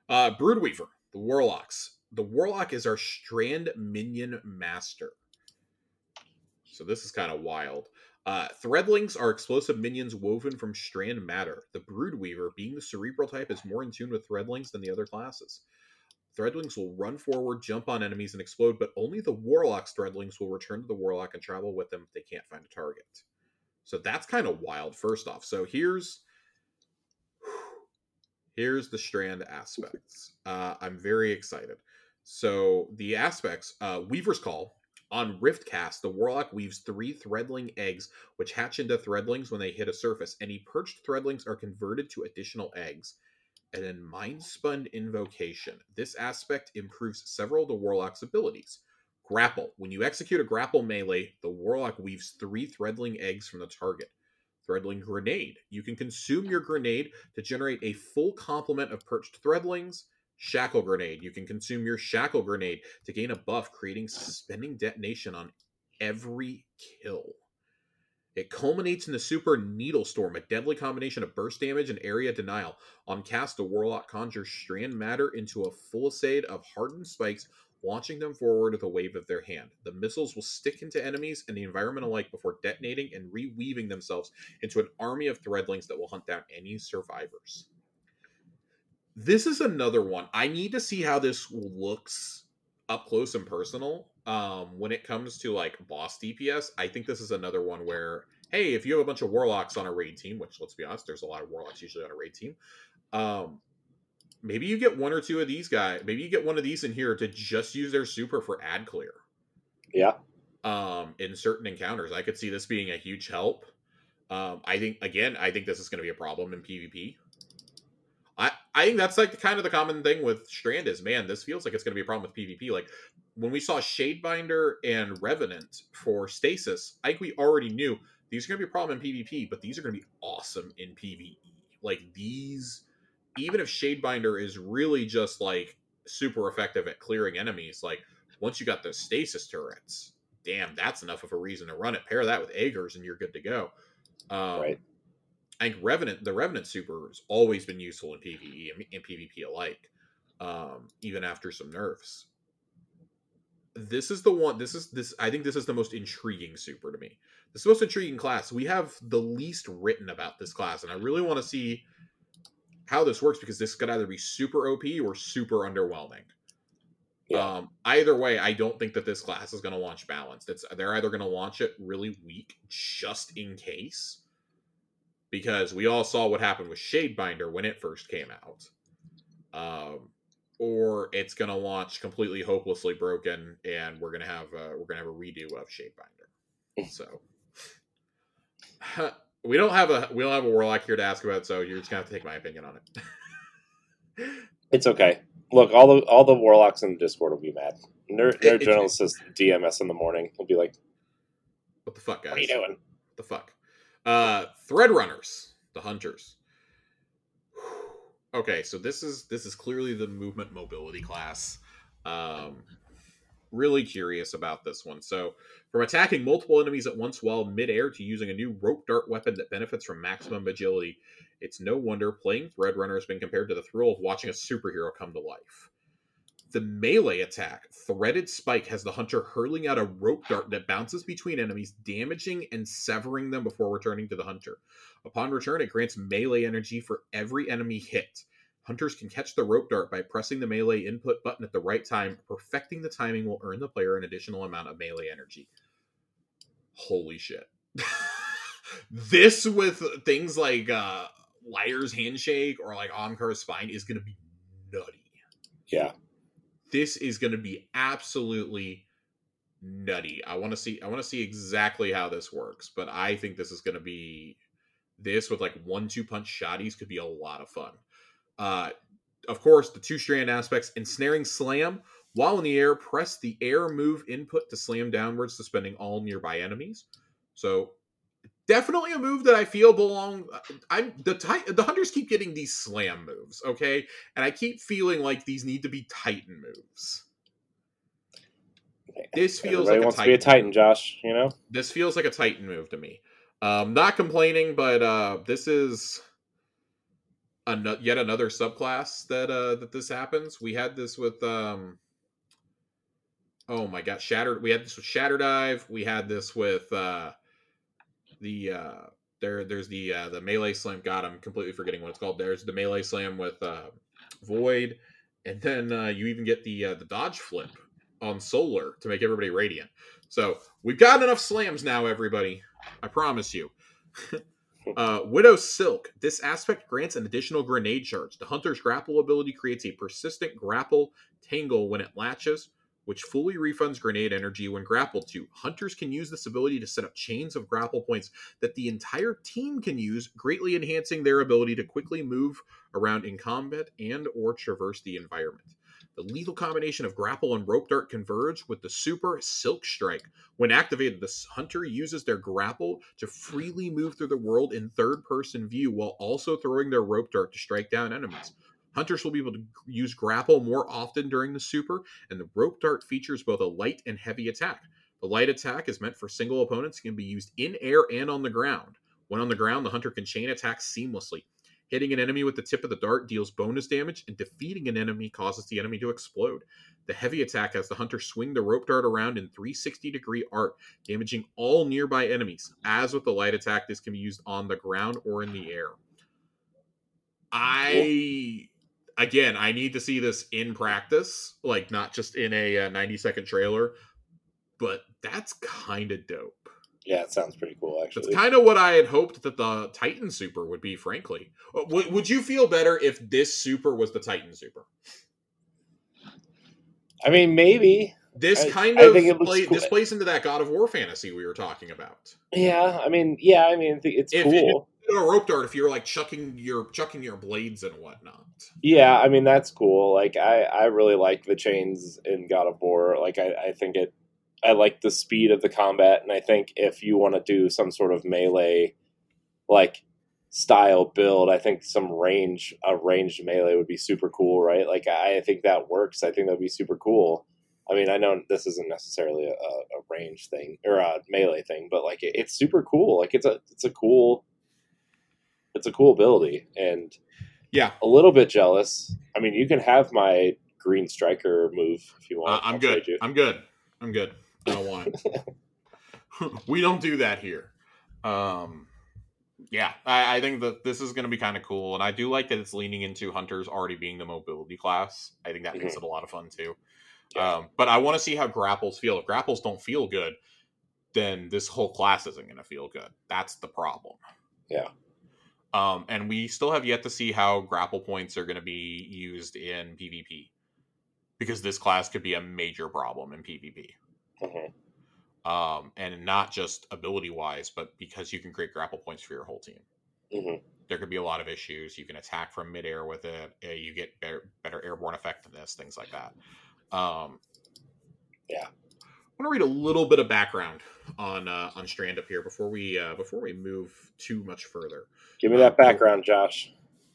[SPEAKER 1] uh, Broodweaver, the Warlocks. The Warlock is our Strand Minion Master. So this is kind of wild. Uh, threadlings are explosive minions woven from strand matter. The Broodweaver, being the cerebral type, is more in tune with threadlings than the other classes. Threadlings will run forward, jump on enemies, and explode, but only the Warlock's threadlings will return to the Warlock and travel with them if they can't find a target. So that's kind of wild, first off. So here's here's the strand aspects. Uh, I'm very excited. So the aspects, uh, Weaver's Call. On Riftcast, the Warlock weaves three threadling eggs, which hatch into threadlings when they hit a surface. Any perched threadlings are converted to additional eggs. And then Mindspun Invocation. This aspect improves several of the Warlock's abilities. Grapple. When you execute a grapple melee, the Warlock weaves three threadling eggs from the target. Threadling Grenade. You can consume your grenade to generate a full complement of perched threadlings. Shackle Grenade. You can consume your Shackle Grenade to gain a buff, creating suspending detonation on every kill. It culminates in the Super Needle Storm, a deadly combination of burst damage and area denial. On cast, the Warlock conjures strand matter into a fusillade of hardened spikes, launching them forward with a wave of their hand. The missiles will stick into enemies and the environment alike before detonating and reweaving themselves into an army of threadlings that will hunt down any survivors. This is another one. I need to see how this looks up close and personal. Um, when it comes to like boss DPS, I think this is another one where, hey, if you have a bunch of warlocks on a raid team, which let's be honest, there's a lot of warlocks usually on a raid team, um, maybe you get one or two of these guys. Maybe you get one of these in here to just use their super for ad clear.
[SPEAKER 2] Yeah.
[SPEAKER 1] Um, in certain encounters, I could see this being a huge help. Um, I think again, I think this is going to be a problem in PvP. I I think that's like the kind of the common thing with Strand is man, this feels like it's going to be a problem with PvP. Like when we saw Shadebinder and Revenant for Stasis, I think we already knew these are going to be a problem in PvP, but these are going to be awesome in PvE. Like these, even if Shadebinder is really just like super effective at clearing enemies, like once you got the Stasis turrets, damn, that's enough of a reason to run it. Pair that with Agers and you're good to go. Um,
[SPEAKER 2] Right.
[SPEAKER 1] I think Revenant, the Revenant super has always been useful in PvE and PvP alike, um, even after some nerfs. This is the one. This is this. I think this is the most intriguing super to me. This is the most intriguing class. We have the least written about this class, and I really want to see how this works because this could either be super OP or super underwhelming.
[SPEAKER 2] Yeah.
[SPEAKER 1] Um, either way, I don't think that this class is going to launch balanced. It's they're either going to launch it really weak just in case, because we all saw what happened with Shadebinder when it first came out, um, or it's going to launch completely hopelessly broken, and we're going to have a, we're going to have a redo of Shadebinder. <laughs> So <laughs> we don't have a we don't have a warlock here to ask about, so you're just gonna have to take my opinion on it. <laughs>
[SPEAKER 2] It's okay. Look, all the all the warlocks in the Discord will be mad. <laughs> Nerd, nerd says DMS in the morning. He'll be like,
[SPEAKER 1] what the fuck, guys?
[SPEAKER 2] "What are you doing?"
[SPEAKER 1] What the fuck? Uh Thread Runners, the hunters. <sighs> Okay, so this is this is clearly the movement mobility class. Um really curious about this one. So from attacking multiple enemies at once while midair to using a new rope dart weapon that benefits from maximum agility, it's no wonder playing Thread Runner has been compared to the thrill of watching a superhero come to life. The melee attack, Threaded Spike, has the hunter hurling out a rope dart that bounces between enemies, damaging and severing them before returning to the hunter. Upon return, it grants melee energy for every enemy hit. Hunters can catch the rope dart by pressing the melee input button at the right time. Perfecting the timing will earn the player an additional amount of melee energy. Holy shit. <laughs> this with things like uh Liar's Handshake or like Omkar's Spine is going to be nutty
[SPEAKER 2] Yeah,
[SPEAKER 1] this is going to be absolutely nutty. I want to see I want to see exactly how this works, but I think this is going to be this with like one two punch shotties could be a lot of fun. Uh of course, the two strand aspects ensnaring slam while in the air, press the air move input to slam downwards, suspending all nearby enemies. So definitely a move that I feel belong. I'm the the hunters keep getting these slam moves, okay, and I keep feeling like these need to be Titan moves. This feels
[SPEAKER 2] everybody
[SPEAKER 1] like
[SPEAKER 2] wants
[SPEAKER 1] a
[SPEAKER 2] to be a
[SPEAKER 1] Titan.
[SPEAKER 2] Titan, Josh. You know,
[SPEAKER 1] This feels like a Titan move to me. Um, not complaining, but uh, this is an- yet another subclass that uh, that this happens. We had this with um, oh my god, Shattered. We had this with Shatter Dive. We had this with uh, the uh, there. There's the uh, the melee slam. God, I'm completely forgetting what it's called. There's the melee slam with uh, Void, and then uh, you even get the uh, the dodge flip on Solar to make everybody radiant. So we've got enough slams now, everybody. I promise you. <laughs> Uh, Widow Silk. This aspect grants an additional grenade charge. The hunter's grapple ability creates a persistent grapple tangle when it latches, which fully refunds grenade energy when grappled to. Hunters can use this ability to set up chains of grapple points that the entire team can use, greatly enhancing their ability to quickly move around in combat and or traverse the environment. The lethal combination of grapple and rope dart converge with the super silk strike. When activated, the hunter uses their grapple to freely move through the world in third person view while also throwing their rope dart to strike down enemies. Hunters will be able to use grapple more often during the super, and the rope dart features both a light and heavy attack. The light attack is meant for single opponents and can be used in air and on the ground. When on the ground, the hunter can chain attacks seamlessly. Hitting an enemy with the tip of the dart deals bonus damage, and defeating an enemy causes the enemy to explode. The heavy attack has the hunter swing the rope dart around in 360 degree arc, damaging all nearby enemies. As with the light attack, this can be used on the ground or in the air. I again, I need to see this in practice, like not just in a uh, 90 second trailer, but that's kind of dope.
[SPEAKER 2] Yeah, it sounds pretty cool, actually.
[SPEAKER 1] That's kind of what I had hoped that the Titan Super would be, frankly. Uh, w- would you feel better if this Super was the Titan Super?
[SPEAKER 2] I mean, maybe.
[SPEAKER 1] This
[SPEAKER 2] I-
[SPEAKER 1] kind
[SPEAKER 2] I
[SPEAKER 1] of
[SPEAKER 2] think
[SPEAKER 1] play,
[SPEAKER 2] cool.
[SPEAKER 1] this plays into that God of War fantasy we were talking about.
[SPEAKER 2] Yeah, I mean, yeah, I mean, it's
[SPEAKER 1] If-
[SPEAKER 2] cool.
[SPEAKER 1] A rope dart if you're like chucking your chucking your blades and whatnot.
[SPEAKER 2] Yeah, I mean that's cool. Like I, I really like the chains in God of War. Like I, I think it I like the speed of the combat and I think if you want to do some sort of melee like style build, I think some range a ranged melee would be super cool, right? Like I think that works. I think that'd be super cool. I mean, I know this isn't necessarily a, a range thing or a melee thing, but like it, it's super cool. Like it's a it's a cool it's a cool ability and
[SPEAKER 1] Yeah,
[SPEAKER 2] a little bit jealous. I mean, you can have my green striker move if you
[SPEAKER 1] uh,
[SPEAKER 2] want.
[SPEAKER 1] I'm
[SPEAKER 2] I'll
[SPEAKER 1] good. I'm good. I'm good. I don't want it. <laughs> we don't do that here. Um, yeah, I, I think that this is going to be kind of cool, and I do like that it's leaning into hunters already being the mobility class. I think that makes it a lot of fun too.
[SPEAKER 2] Yeah.
[SPEAKER 1] Um, but I want to see how grapples feel. If grapples don't feel good, then this whole class isn't going to feel good. That's the problem.
[SPEAKER 2] Yeah.
[SPEAKER 1] Um, and we still have yet to see how grapple points are going to be used in PvP, because this class could be a major problem in PvP
[SPEAKER 2] Mhm.
[SPEAKER 1] um, and not just ability wise, but because you can create grapple points for your whole team.
[SPEAKER 2] Mhm.
[SPEAKER 1] There could be a lot of issues. You can attack from midair with it. uh, You get better, better airborne effectiveness, things like that. Um,
[SPEAKER 2] Yeah.
[SPEAKER 1] I want to read a little bit of background on uh, on Strand up here before we uh, before we move too much further.
[SPEAKER 2] Give me that background, Josh.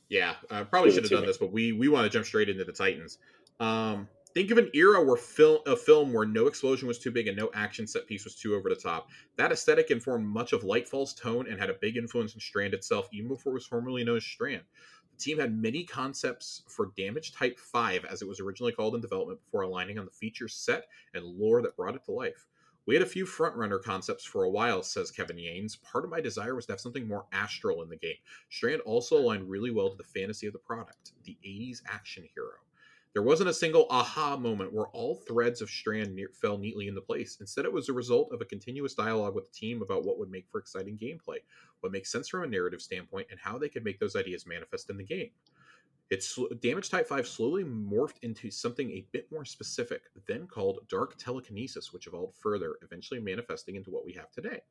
[SPEAKER 1] Yeah, I probably
[SPEAKER 2] Give
[SPEAKER 1] should have done
[SPEAKER 2] me.
[SPEAKER 1] this, but we we want to jump straight into the Titans. Um, think of an era where film a film where no explosion was too big and no action set piece was too over the top. That aesthetic informed much of Lightfall's tone and had a big influence on Strand itself, even before it was formerly known as Strand. The team had many concepts for Damage Type 5, as it was originally called in development, before aligning on the features set and lore that brought it to life. We had a few frontrunner concepts for a while, says Kevin Yanes. Part of my desire was to have something more astral in the game. Strand also aligned really well to the fantasy of the product, the 80s action hero. There wasn't a single aha moment where all threads of Strand ne- fell neatly into place. Instead, it was a result of a continuous dialogue with the team about what would make for exciting gameplay, what makes sense from a narrative standpoint, and how they could make those ideas manifest in the game. Its Damage Type 5 slowly morphed into something a bit more specific, then called Dark Telekinesis, which evolved further, eventually manifesting into what we have today.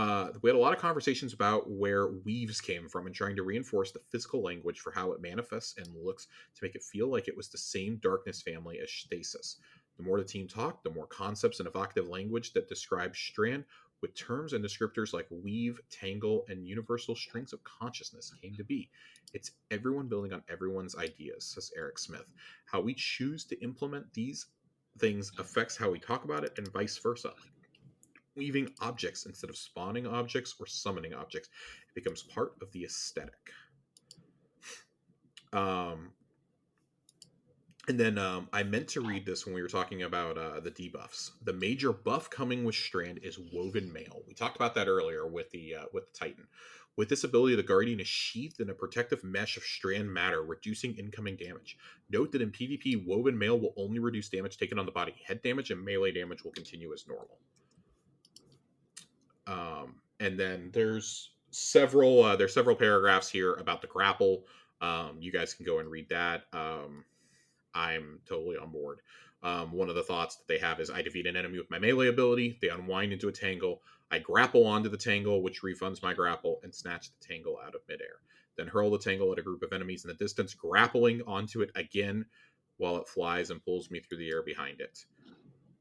[SPEAKER 1] Uh, we had a lot of conversations about where weaves came from and trying to reinforce the physical language for how it manifests and looks to make it feel like it was the same darkness family as Stasis. The more the team talked, the more concepts and evocative language that describes Strand with terms and descriptors like weave, tangle, and universal strings of consciousness came to be. It's everyone building on everyone's ideas, says Eric Smith. How we choose to implement these things affects how we talk about it and vice versa. Weaving objects instead of spawning objects or summoning objects. It becomes part of the aesthetic. Um, and then um, I meant to read this when we were talking about uh, the debuffs. The major buff coming with Strand is Woven Mail. We talked about that earlier with the uh, with the Titan. With this ability, the Guardian is sheathed in a protective mesh of Strand matter, reducing incoming damage. Note that in PvP, Woven Mail will only reduce damage taken on the body. Head damage and melee damage will continue as normal. Um, and then there's several uh, there's several paragraphs here about the grapple. Um, you guys can go and read that. Um, I'm totally on board. Um, one of the thoughts that they have is I defeat an enemy with my melee ability. They unwind into a tangle. I grapple onto the tangle, which refunds my grapple, and snatch the tangle out of midair. Then hurl the tangle at a group of enemies in the distance, grappling onto it again while it flies and pulls me through the air behind it.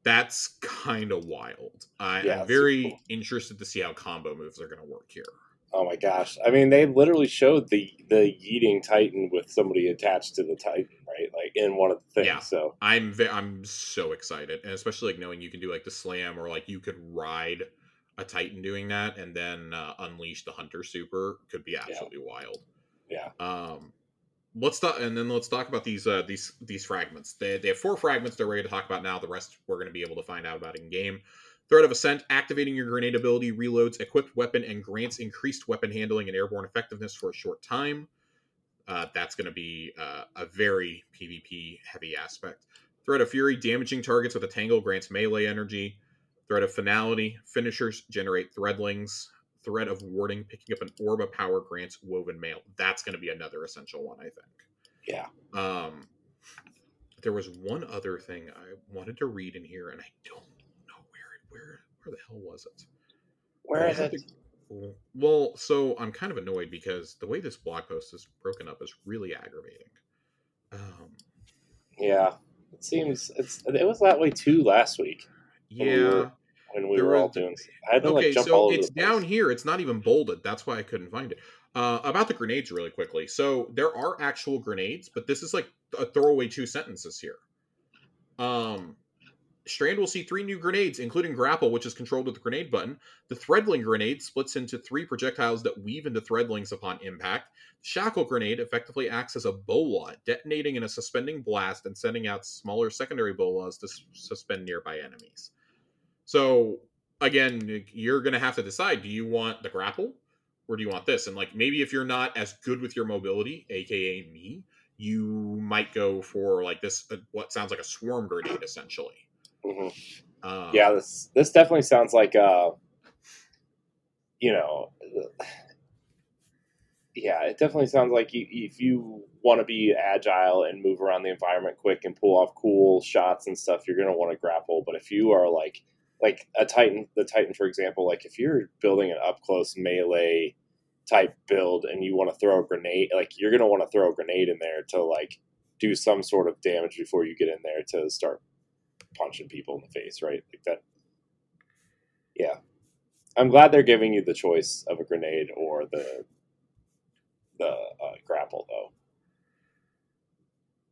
[SPEAKER 1] That's kind of wild. I,
[SPEAKER 2] Yeah,
[SPEAKER 1] I'm very
[SPEAKER 2] cool.
[SPEAKER 1] interested to see how combo moves are going to work here.
[SPEAKER 2] Oh my gosh! I mean, they literally showed the the yeeting Titan with somebody attached to the Titan, right? Like in one of the things.
[SPEAKER 1] Yeah.
[SPEAKER 2] So
[SPEAKER 1] I'm ve- I'm so excited, and especially like knowing you can do like the slam, or like you could ride a Titan doing that, and then uh, unleash the Hunter Super could be absolutely wild.
[SPEAKER 2] yeah,
[SPEAKER 1] Um, let's talk, and then let's talk about these uh, these these fragments. They they have four fragments they're ready to talk about now. The rest we're going to be able to find out about in game. Thread of Ascent, activating your grenade ability, reloads equipped weapon and grants increased weapon handling and airborne effectiveness for a short time. Uh, that's going to be uh, a very PvP heavy aspect. Thread of Fury, damaging targets with a tangle grants melee energy. Thread of Finality, finishers generate threadlings. Thread of Warding, picking up an orb of power grants woven mail. That's going to be another essential one, I think.
[SPEAKER 2] yeah.
[SPEAKER 1] Um, there was one other thing I wanted to read in here, and I don't know where it where where the hell was it?
[SPEAKER 2] Where is it?
[SPEAKER 1] to- Well, so I'm kind of annoyed because the way this blog post is broken up is really aggravating. Um,
[SPEAKER 2] Yeah, it seems it's it was that way too last week we
[SPEAKER 1] yeah.
[SPEAKER 2] were- when we
[SPEAKER 1] There
[SPEAKER 2] were all doing. I had to
[SPEAKER 1] Okay,
[SPEAKER 2] like jump all
[SPEAKER 1] so
[SPEAKER 2] over
[SPEAKER 1] it's down here. It's not even bolded. That's why I couldn't find it. Uh, about the grenades, really quickly. So there are actual grenades, but this is like a throwaway two sentences here. Um, Strand will see three new grenades, including Grapple, which is controlled with the grenade button. The Threadling grenade splits into three projectiles that weave into Threadlings upon impact. Shackle grenade effectively acts as a bola, detonating in a suspending blast and sending out smaller secondary bolas to s- suspend nearby enemies. So again, you're going to have to decide: do you want the grapple, or do you want this? And like maybe if you're not as good with your mobility, aka me, you might go for like this, uh, what sounds like a swarm grenade, essentially.
[SPEAKER 2] Mhm.
[SPEAKER 1] Um,
[SPEAKER 2] Yeah, this this definitely sounds like uh, you know, <sighs> yeah, it definitely sounds like you, if you want to be agile and move around the environment quick and pull off cool shots and stuff, you're gonna want to grapple. But if you are like like a Titan, the Titan, for example, like if you're building an up close melee type build and you want to throw a grenade, like you're gonna want to throw a grenade in there to like do some sort of damage before you get in there to start punching people in the face, right? Like that. Yeah, I'm glad they're giving you the choice of a grenade or the the uh, grapple, though.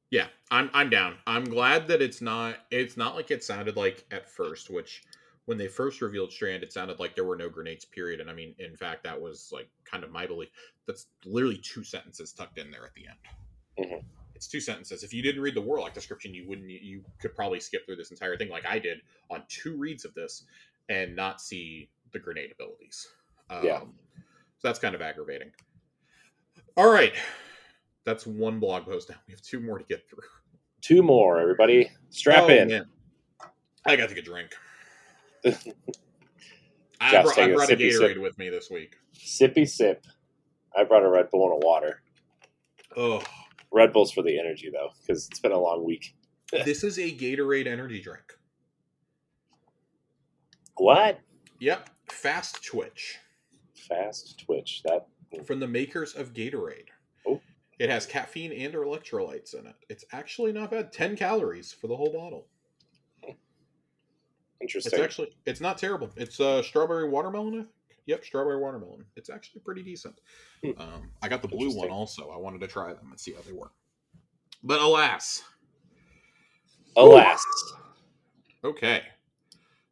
[SPEAKER 1] Yeah, I'm I'm down. I'm glad that it's not it's not like it sounded like at first, which when they first revealed Strand, it sounded like there were no grenades, period. And I mean, in fact, that was like kind of my belief. That's literally two sentences tucked in there at the end.
[SPEAKER 2] Mhm.
[SPEAKER 1] It's two sentences. If you didn't read the Warlock description, you wouldn't you could probably skip through this entire thing like I did on two reads of this and not see the grenade abilities. Um,
[SPEAKER 2] Yeah.
[SPEAKER 1] So that's kind of aggravating. All right. That's one blog post now. We have two more to get through.
[SPEAKER 2] Two more, everybody. Strap
[SPEAKER 1] Oh,
[SPEAKER 2] in.
[SPEAKER 1] man. I got to take a drink. <laughs> I brought, I
[SPEAKER 2] a
[SPEAKER 1] brought a
[SPEAKER 2] sippy
[SPEAKER 1] Gatorade
[SPEAKER 2] sip.
[SPEAKER 1] with me this week.
[SPEAKER 2] Sippy sip. I brought a Red Bull and a water.
[SPEAKER 1] Oh,
[SPEAKER 2] Red Bull's for the energy, though, because it's been a long week. <laughs>
[SPEAKER 1] this is a Gatorade energy drink.
[SPEAKER 2] What?
[SPEAKER 1] Yep, Fast Twitch
[SPEAKER 2] Fast Twitch. That hmm.
[SPEAKER 1] from the makers of Gatorade.
[SPEAKER 2] Oh.
[SPEAKER 1] It has caffeine and electrolytes in it. It's actually not bad. 10 calories for the whole bottle. It's actually it's not terrible. It's uh strawberry watermelon. I think. Yep, strawberry watermelon. It's actually pretty decent.
[SPEAKER 2] Hmm.
[SPEAKER 1] Um, I got the blue one also. I wanted to try them and see how they were. But alas,
[SPEAKER 2] Alas.
[SPEAKER 1] okay.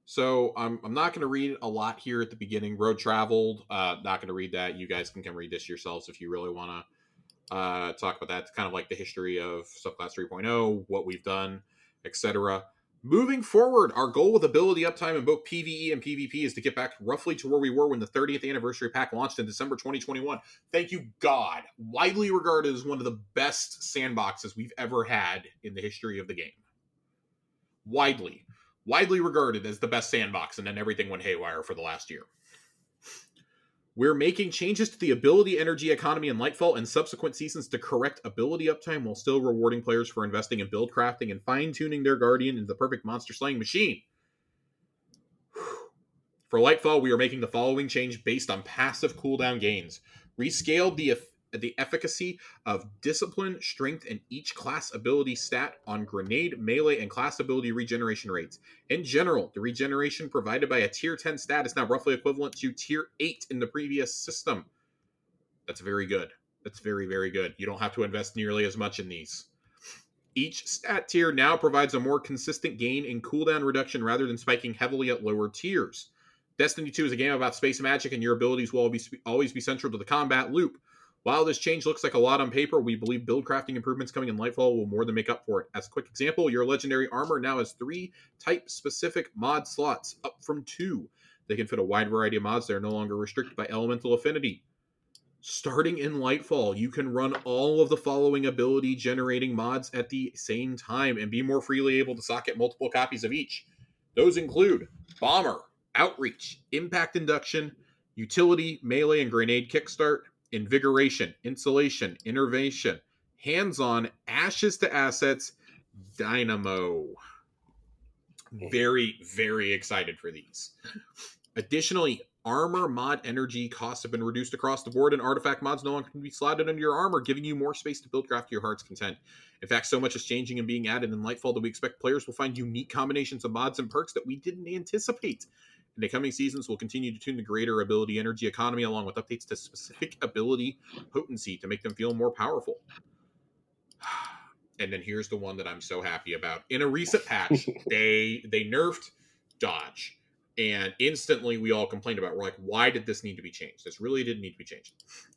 [SPEAKER 1] So I'm I'm not going to read a lot here at the beginning. Road traveled. Uh, not going to read that. You guys can come read this yourselves if you really want to uh, talk about that. It's kind of like the history of subclass 3.0, what we've done, etc. Moving forward, our goal with ability uptime in both PvE and PvP is to get back roughly to where we were when the 30th anniversary pack launched in December 2021. Thank you, God. Widely regarded as one of the best sandboxes we've ever had in the history of the game. Widely. Widely regarded as the best sandbox, and then everything went haywire for the last year. We're making changes to the ability, energy, economy, and Lightfall in subsequent seasons to correct ability uptime while still rewarding players for investing in build crafting and fine tuning their Guardian into the perfect monster slaying machine. For Lightfall, we are making the following change based on passive cooldown gains. Rescaled the the efficacy of discipline, strength, and each class ability stat on grenade, melee, and class ability regeneration rates. In general, the regeneration provided by a tier 10 stat is now roughly equivalent to tier 8 in the previous system. That's very good. That's very, very good. You don't have to invest nearly as much in these. Each stat tier now provides a more consistent gain in cooldown reduction rather than spiking heavily at lower tiers. Destiny 2 is a game about space magic, and your abilities will always be, always be central to the combat loop. While this change looks like a lot on paper, we believe build crafting improvements coming in Lightfall will more than make up for it. As a quick example, your legendary armor now has three type specific mod slots, up from two. They can fit a wide variety of mods that are no longer restricted by elemental affinity. Starting in Lightfall, you can run all of the following ability generating mods at the same time and be more freely able to socket multiple copies of each. Those include Bomber, Outreach, Impact Induction, Utility, Melee, and Grenade Kickstart, Invigoration, Insulation, Innervation, Hands on, Ashes to Assets, Dynamo. Very, very excited for these. Additionally, armor mod energy costs have been reduced across the board, and artifact mods no longer can be slotted under your armor, giving you more space to build craft to your heart's content. In fact, so much is changing and being added in Lightfall that we expect players will find unique combinations of mods and perks that we didn't anticipate. In the coming seasons, we'll continue to tune the greater ability energy economy along with updates to specific ability potency to make them feel more powerful. <sighs> And then here's the one that I'm so happy about. In a recent patch, <laughs> they they nerfed dodge. And instantly we all complained about it. we're like, why did this need to be changed? This really didn't need to be changed.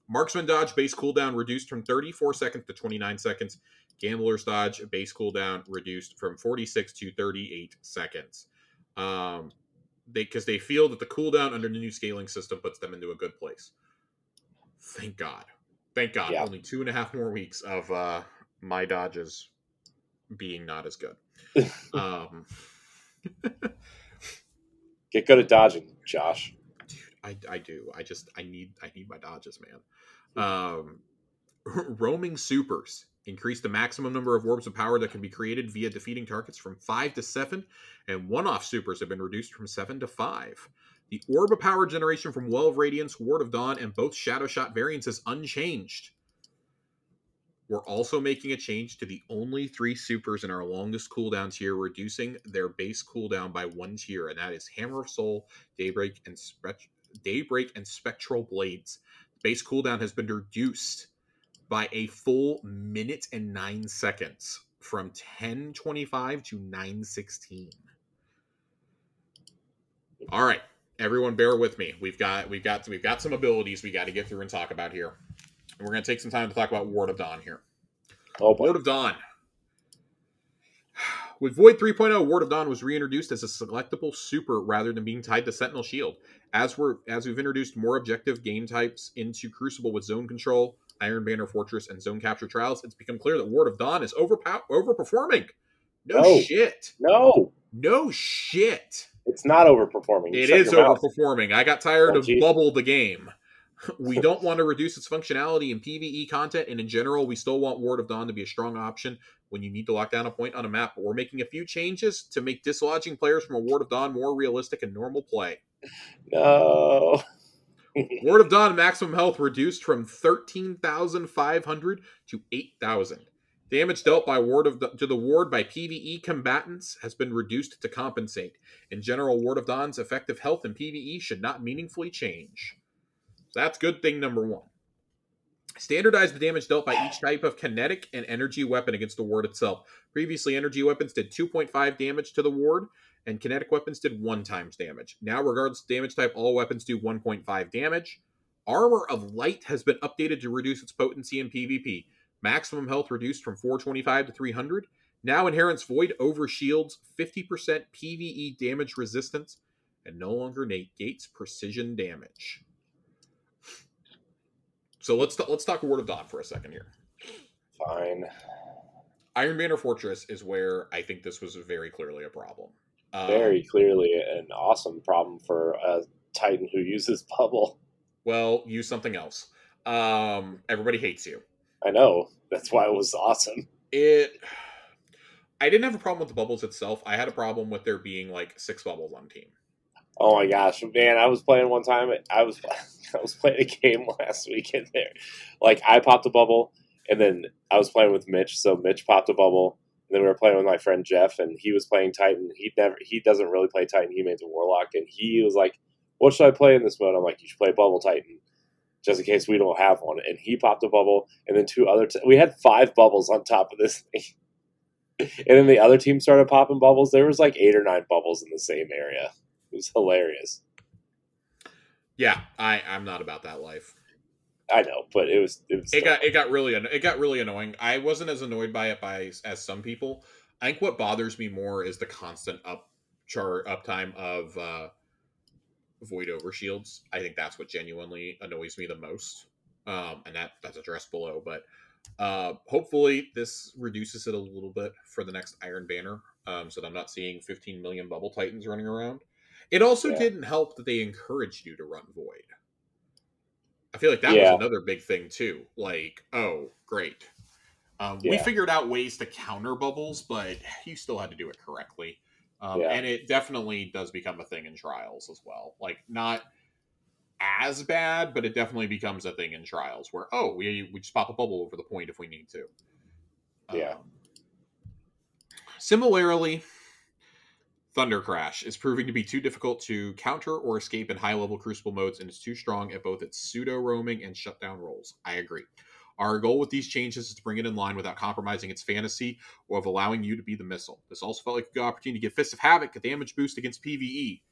[SPEAKER 1] Marksman dodge base cooldown reduced from 34 seconds to 29 seconds. Gambler's dodge base cooldown reduced from 46 to 38 seconds. Um, they because they feel that the cooldown under the new scaling system puts them into a good place. Thank God. Thank God.
[SPEAKER 2] Yeah.
[SPEAKER 1] Only two and a half more weeks of uh, my dodges being not as good. <laughs> um, <laughs>
[SPEAKER 2] Get good at dodging, Josh.
[SPEAKER 1] Dude, I, I do. I just I need I need my dodges, man. Um, <laughs> roaming supers increase the maximum number of orbs of power that can be created via defeating targets from five to seven, and one-off supers have been reduced from seven to five. The orb of power generation from Well of Radiance, Ward of Dawn, and both Shadow Shot variants is unchanged. We're also making a change to the only three supers in our longest cooldown tier, reducing their base cooldown by one tier, and that is Hammer of Sol, Daybreak, and Daybreak and Spectral Blades. Base cooldown has been reduced by a full minute and nine seconds from 1025 to 916. All right, everyone bear with me. We've got we've got we've got some abilities we got to get through and talk about here. And we're going to take some time to talk about Ward of Dawn here.
[SPEAKER 2] Oh boy.
[SPEAKER 1] Ward of Dawn. <sighs> With Void 3.0, Ward of Dawn was reintroduced as a selectable super rather than being tied to Sentinel Shield. As we're as we've introduced more objective game types into Crucible with zone control, Iron Banner Fortress, and zone capture trials, it's become clear that Ward of Dawn is overpow- overperforming. No
[SPEAKER 2] No.
[SPEAKER 1] shit.
[SPEAKER 2] No,
[SPEAKER 1] No shit.
[SPEAKER 2] it's not overperforming. You
[SPEAKER 1] It
[SPEAKER 2] mouth.
[SPEAKER 1] overperforming. I got tired
[SPEAKER 2] Oh,
[SPEAKER 1] of
[SPEAKER 2] geez.
[SPEAKER 1] bubble the game. <laughs> We don't <laughs> want to reduce its functionality in PvE content, and in general, we still want Ward of Dawn to be a strong option when you need to lock down a point on a map. But we're making a few changes to make dislodging players from a Ward of Dawn more realistic and normal play.
[SPEAKER 2] No.
[SPEAKER 1] Ward of Dawn maximum health reduced from 13,500 to 8,000. Damage dealt by ward of to the ward by PvE combatants has been reduced to compensate. In general, Ward of Dawn's effective health in PvE should not meaningfully change. So that's good thing number one. Standardize the damage dealt by each type of kinetic and energy weapon against the ward itself. Previously, energy weapons did 2.5 damage to the ward, and kinetic weapons did 1 times damage. Now, regardless damage type, all weapons do 1.5 damage. Armor of Light has been updated to reduce its potency in PvP. Maximum health reduced from 425 to 300. Now inherits Void over shields 50% PvE damage resistance and no longer negates precision damage. So let's let's talk Ward of Dawn for a second here.
[SPEAKER 2] Fine.
[SPEAKER 1] Iron Banner Fortress is where I think this was very clearly a problem. Um,
[SPEAKER 2] Very clearly an awesome problem for a Titan who uses <laughs> bubble.
[SPEAKER 1] Well, use something else. Um, everybody hates you.
[SPEAKER 2] I know. That's why it was awesome.
[SPEAKER 1] It. I didn't have a problem with the bubbles itself. I had a problem with there being like six bubbles on team.
[SPEAKER 2] Oh my gosh, man! I was playing one time. I was <laughs> I was playing a game <laughs> last weekend there. Like I popped a bubble, and then I was playing with Mitch. So Mitch popped a bubble, and then we were playing with my friend Jeff, and he was playing Titan. He never he doesn't really play Titan. He made the Warlock, and he was like, "What should I play in this mode?" I'm like, "You should play Bubble Titan." Just in case we don't have one, and he popped a bubble, and then two other. T- we had five bubbles on top of this <laughs> thing, and then the other team started popping bubbles. There was like eight or nine bubbles in the same area. It was hilarious.
[SPEAKER 1] Yeah, I I'm not about that life.
[SPEAKER 2] I know, but it was it was.
[SPEAKER 1] It got it got really it got really annoying. I wasn't as annoyed by it by as some people. I think what bothers me more is the constant up char uptime of uh void over shields. I think that's what genuinely annoys me the most. Um and that that's addressed below, but uh hopefully this reduces it a little bit for the next Iron Banner. Um so that I'm not seeing 15 million bubble titans running around. It also
[SPEAKER 2] Yeah.
[SPEAKER 1] didn't help that they encouraged you to run void. I feel like that
[SPEAKER 2] Yeah.
[SPEAKER 1] was another big thing too. Like, oh, great. Um, We figured out ways to counter bubbles, but you still had to do it correctly. Um,
[SPEAKER 2] Yeah.
[SPEAKER 1] And it definitely does become a thing in trials as well. Like, not as bad, but it definitely becomes a thing in trials where, oh, we, we just pop a bubble over the point if we need to.
[SPEAKER 2] Yeah.
[SPEAKER 1] Um, similarly, Thunder Crash is proving to be too difficult to counter or escape in high level crucible modes and is too strong at both its pseudo roaming and shutdown roles. I agree. Our goal with these changes is to bring it in line without compromising its fantasy or of allowing you to be the missile. This also felt like a good opportunity to give Fist of Havoc a damage boost against PvE.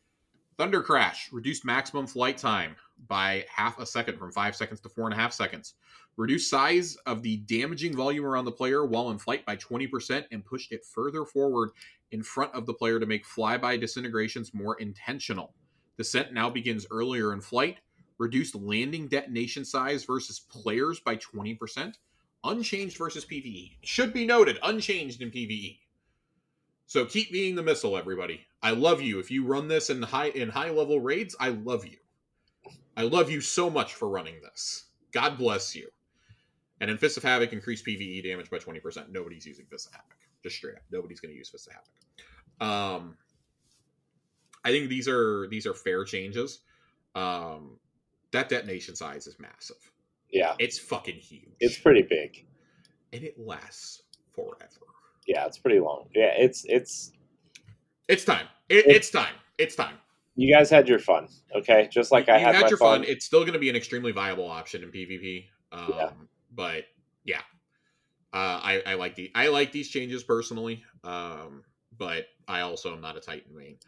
[SPEAKER 1] Thunder Crash reduced maximum flight time by half a second from five seconds to four and a half seconds. Reduced size of the damaging volume around the player while in flight by 20% and pushed it further forward in front of the player to make flyby disintegrations more intentional. Descent now begins earlier in flight. Reduced landing detonation size versus players by 20%. Unchanged versus PvE. Should be noted, unchanged in PvE. So keep being the missile, everybody. I love you. If you run this in high in high level raids, I love you. I love you so much for running this. God bless you. And in Fist of Havoc, increase PvE damage by 20%. Nobody's using Fist of Havoc. Just straight up. Nobody's going to use Fist of Havoc. Um, I think these are these are fair changes. Um, that detonation size is massive.
[SPEAKER 2] Yeah,
[SPEAKER 1] It's fucking huge.
[SPEAKER 2] it's pretty big.
[SPEAKER 1] and it lasts forever.
[SPEAKER 2] Yeah, it's pretty long. Yeah, it's it's.
[SPEAKER 1] It's time. It,
[SPEAKER 2] It-
[SPEAKER 1] it's time. It's time.
[SPEAKER 2] You guys had your fun, okay? Just like I
[SPEAKER 1] you
[SPEAKER 2] had, my
[SPEAKER 1] your
[SPEAKER 2] fun.
[SPEAKER 1] fun. It's still going to be an extremely viable option in PvP. Um,
[SPEAKER 2] Yeah.
[SPEAKER 1] But yeah, uh, I, I like the I like these changes personally. Um, but I also am not a Titan main.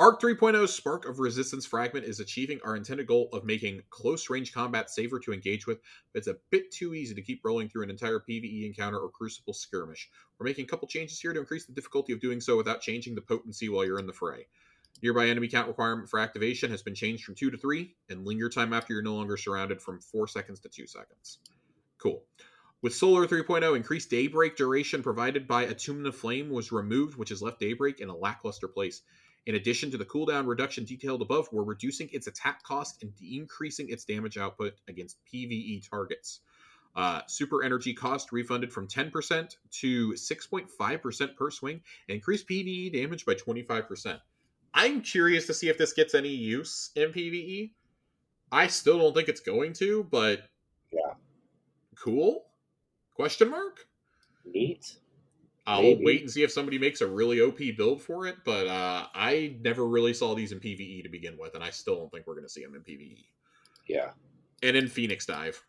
[SPEAKER 1] Arc 3.0's Spark of Resistance Fragment is achieving our intended goal of making close range combat safer to engage with, but it's a bit too easy to keep rolling through an entire PvE encounter or Crucible skirmish. We're making a couple changes here to increase the difficulty of doing so without changing the potency while you're in the fray. Nearby enemy count requirement for activation has been changed from 2 to 3, and linger time after you're no longer surrounded from 4 seconds to 2 seconds. Cool. With Solar 3.0, increased daybreak duration provided by of Flame was removed, which has left daybreak in a lackluster place. In addition to the cooldown reduction detailed above, we're reducing its attack cost and increasing its damage output against PvE targets. Uh, super energy cost refunded from 10% to 6.5% per swing, increased PvE damage by 25%. I'm curious to see if this gets any use in PvE. I still don't think it's going to, but
[SPEAKER 2] Yeah.
[SPEAKER 1] cool? Question mark?
[SPEAKER 2] Neat.
[SPEAKER 1] I'll
[SPEAKER 2] Maybe.
[SPEAKER 1] wait and see if somebody makes a really OP build for it, but uh, I never really saw these in PvE to begin with, and I still don't think we're going to see them in PvE.
[SPEAKER 2] Yeah.
[SPEAKER 1] And in Phoenix Dive.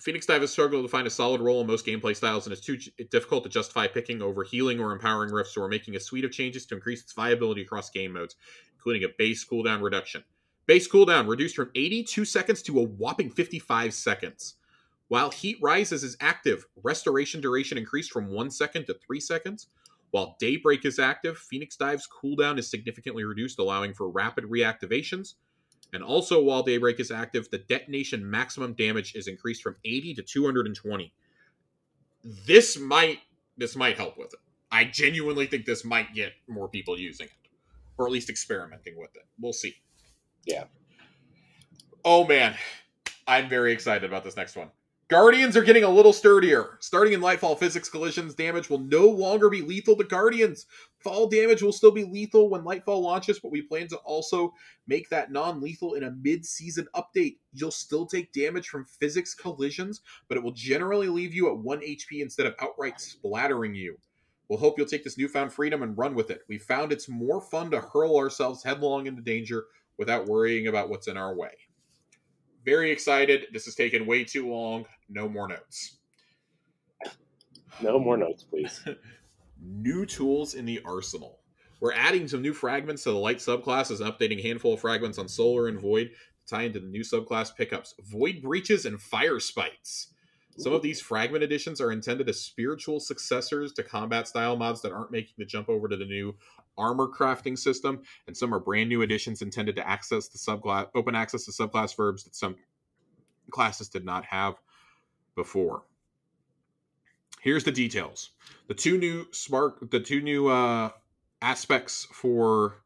[SPEAKER 1] Phoenix Dive has struggled to find a solid role in most gameplay styles and is too difficult to justify picking over healing or empowering rifts, we're making a suite of changes to increase its viability across game modes, including a base cooldown reduction. Base cooldown reduced from 82 seconds to a whopping 55 seconds. While Heat Rises is active, restoration duration increased from 1 second to 3 seconds. While Daybreak is active, Phoenix Dive's cooldown is significantly reduced, allowing for rapid reactivations. And also, while Daybreak is active, the detonation maximum damage is increased from 80 to 220. This might this might help with it. I genuinely think this might get more people using it, or at least experimenting with it. We'll see.
[SPEAKER 2] Yeah.
[SPEAKER 1] Oh man, I'm very excited about this next one. Guardians are getting a little sturdier. Starting in Lightfall, physics collisions damage will no longer be lethal to Guardians. Fall damage will still be lethal when Lightfall launches, but we plan to also make that non lethal in a mid season update. You'll still take damage from physics collisions, but it will generally leave you at 1 HP instead of outright splattering you. We'll hope you'll take this newfound freedom and run with it. We found it's more fun to hurl ourselves headlong into danger without worrying about what's in our way. Very excited. This has taken way too long. No more notes.
[SPEAKER 2] No more notes, please. <laughs>
[SPEAKER 1] new tools in the arsenal. We're adding some new fragments to the light subclasses and updating a handful of fragments on solar and void to tie into the new subclass pickups void breaches and fire spites. Some of these fragment additions are intended as spiritual successors to combat style mods that aren't making the jump over to the new armor crafting system, and some are brand new additions intended to access the subclass open access to subclass verbs that some classes did not have before. Here's the details. The two new spark the two new uh aspects for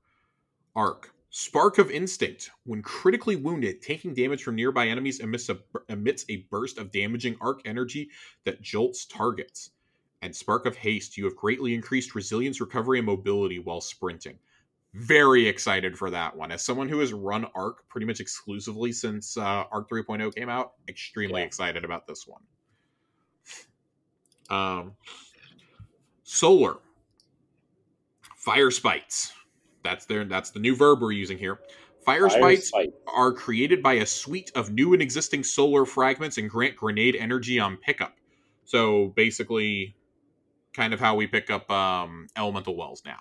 [SPEAKER 1] arc Spark of Instinct. When critically wounded, taking damage from nearby enemies emits a, emits a burst of damaging arc energy that jolts targets. And Spark of Haste. You have greatly increased resilience, recovery, and mobility while sprinting. Very excited for that one. As someone who has run Arc pretty much exclusively since uh, Arc 3.0 came out, extremely yeah. excited about this one. Um, Solar. Fire Spites that's their that's the new verb we're using here. Fire, Fire spites are created by a suite of new and existing solar fragments and grant grenade energy on pickup. So basically, kind of how we pick up um, elemental wells now.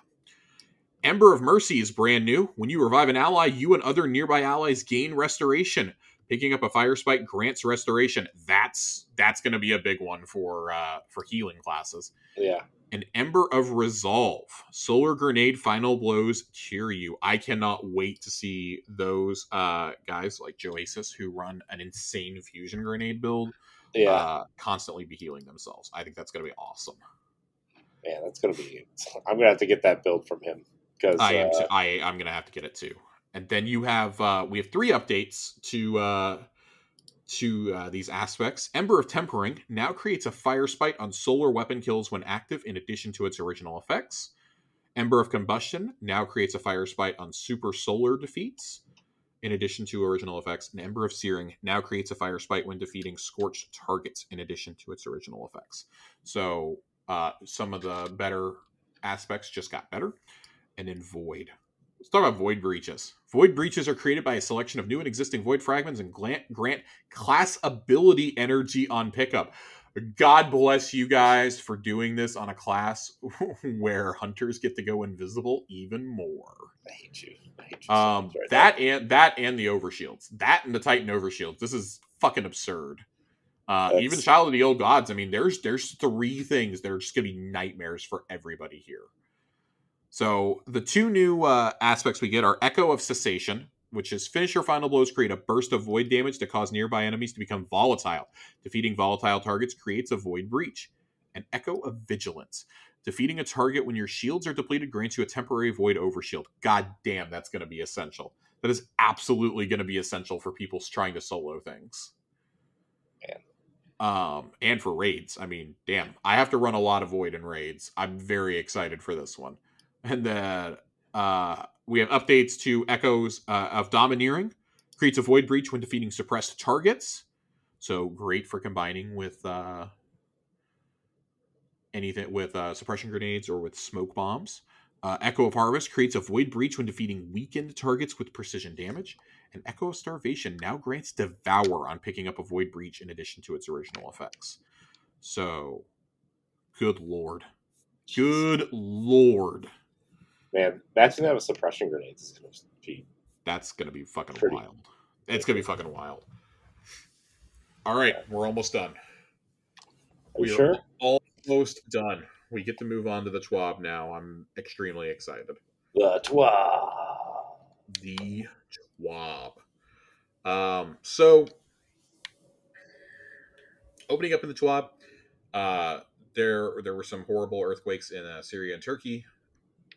[SPEAKER 1] Ember of Mercy is brand new. When you revive an ally, you and other nearby allies gain restoration. Picking up a fire spite grants restoration. That's that's going to be a big one for uh, for healing classes.
[SPEAKER 2] Yeah
[SPEAKER 1] an Ember of Resolve. Solar Grenade Final Blows cure you. I cannot wait to see those uh, guys like Joasis who run an insane fusion grenade build yeah. Uh, constantly be healing themselves. I think that's going to be awesome.
[SPEAKER 2] Man, that's going to be. I'm going to have to get that build from him because
[SPEAKER 1] I am. Uh, too, I I'm going to have to get it too. And then you have uh, we have three updates to uh, to uh, these aspects. Ember of Tempering now creates a fire spite on solar weapon kills when active, in addition to its original effects. Ember of Combustion now creates a fire spite on super solar defeats, in addition to original effects. And Ember of Searing now creates a fire spite when defeating scorched targets, in addition to its original effects. So uh, some of the better aspects just got better. And then Void Let's talk about void breaches. Void breaches are created by a selection of new and existing void fragments and grant, class ability energy on pickup. God bless you guys for doing this on a class <laughs> where hunters get to go invisible even more.
[SPEAKER 2] I hate you. I hate you
[SPEAKER 1] um, right that now. and that and the overshields. That and the Titan overshields. This is fucking absurd. Uh, even Child of the Old Gods. I mean, there's there's three things that are just gonna be nightmares for everybody here. So the two new uh, aspects we get are Echo of Cessation, which is finish your final blows, create a burst of void damage to cause nearby enemies to become volatile. Defeating volatile targets creates a void breach. And Echo of Vigilance. Defeating a target when your shields are depleted grants you a temporary void overshield. God damn, that's going to be essential. That is absolutely going to be essential for people trying to solo things. Man. Um, and for raids. I mean, damn, I have to run a lot of void in raids. I'm very excited for this one and then uh, we have updates to Echoes uh, of Domineering. Creates a void breach when defeating suppressed targets. So great for combining with uh, anything with uh, suppression grenades or with smoke bombs. Uh, Echo of Harvest creates a void breach when defeating weakened targets with precision damage. And Echo of Starvation now grants Devour on picking up a void breach in addition to its original effects. So, good lord. Good lord.
[SPEAKER 2] Man, imagine that with suppression grenades.
[SPEAKER 1] That's gonna be fucking Pretty. wild. It's gonna be fucking wild. All right, we're almost done.
[SPEAKER 2] Are we sure?
[SPEAKER 1] are almost done. We get to move on to the TWAB now. I'm extremely excited.
[SPEAKER 2] The TWAB.
[SPEAKER 1] The TWAB. Um, so opening up in the TWAB, uh, there there were some horrible earthquakes in uh, Syria and Turkey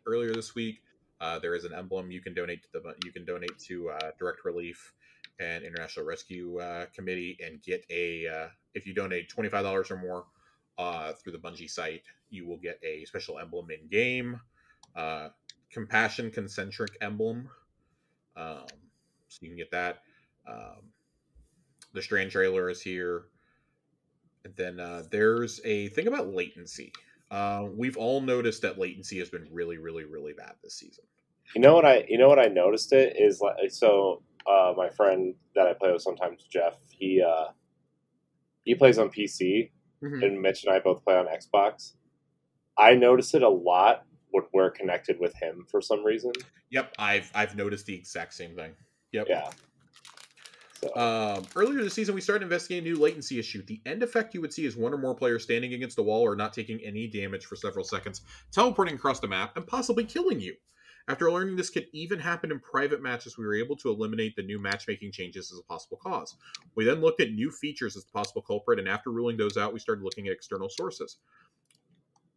[SPEAKER 1] earlier this week. Uh, there is an emblem you can donate to the you can donate to uh, direct relief and International Rescue uh, Committee and get a uh, if you donate twenty five dollars or more uh, through the Bungie site, you will get a special emblem in game, uh, compassion concentric emblem. Um, so you can get that. Um, the Strand trailer is here. And then there's a thing about latency. Uh, we've all noticed that latency has been really, really, really bad this season.
[SPEAKER 2] You know what I? You know what I noticed it is like so. Uh, my friend that I play with sometimes, Jeff. He uh, he plays on PC,
[SPEAKER 1] Mhm.
[SPEAKER 2] and Mitch and I both play on Xbox. I notice it a lot when we're connected with him for some reason.
[SPEAKER 1] Yep, I've I've noticed the exact same thing. Yep.
[SPEAKER 2] Yeah.
[SPEAKER 1] Um, earlier this season, we started investigating a new latency issue. The end effect you would see is one or more players standing against a wall or not taking any damage for several seconds, teleporting across the map, and possibly killing you. After learning this could even happen in private matches, we were able to eliminate the new matchmaking changes as a possible cause. We then looked at new features as the possible culprit, and after ruling those out, we started looking at external sources.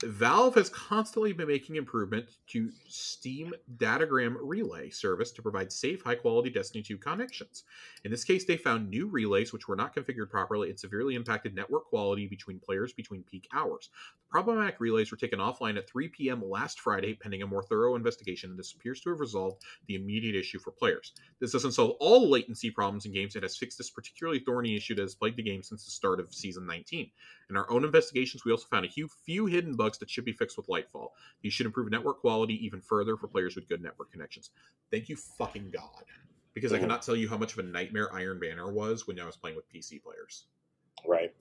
[SPEAKER 1] Valve has constantly been making improvement to Steam Datagram Relay service to provide safe, high quality Destiny 2 connections. In this case, they found new relays which were not configured properly and severely impacted network quality between players between peak hours. Problematic relays were taken offline at 3 p.m. last Friday, pending a more thorough investigation, and this appears to have resolved the immediate issue for players. This doesn't solve all latency problems in games, it has fixed this particularly thorny issue that has plagued the game since the start of Season 19. In our own investigations, we also found a few, few hidden bugs that should be fixed with Lightfall. These should improve network quality even further for players with good network connections. Thank you fucking God. Because I
[SPEAKER 2] Mhm.
[SPEAKER 1] cannot tell you how much of a nightmare Iron Banner was when I was playing with PC players.
[SPEAKER 2] right.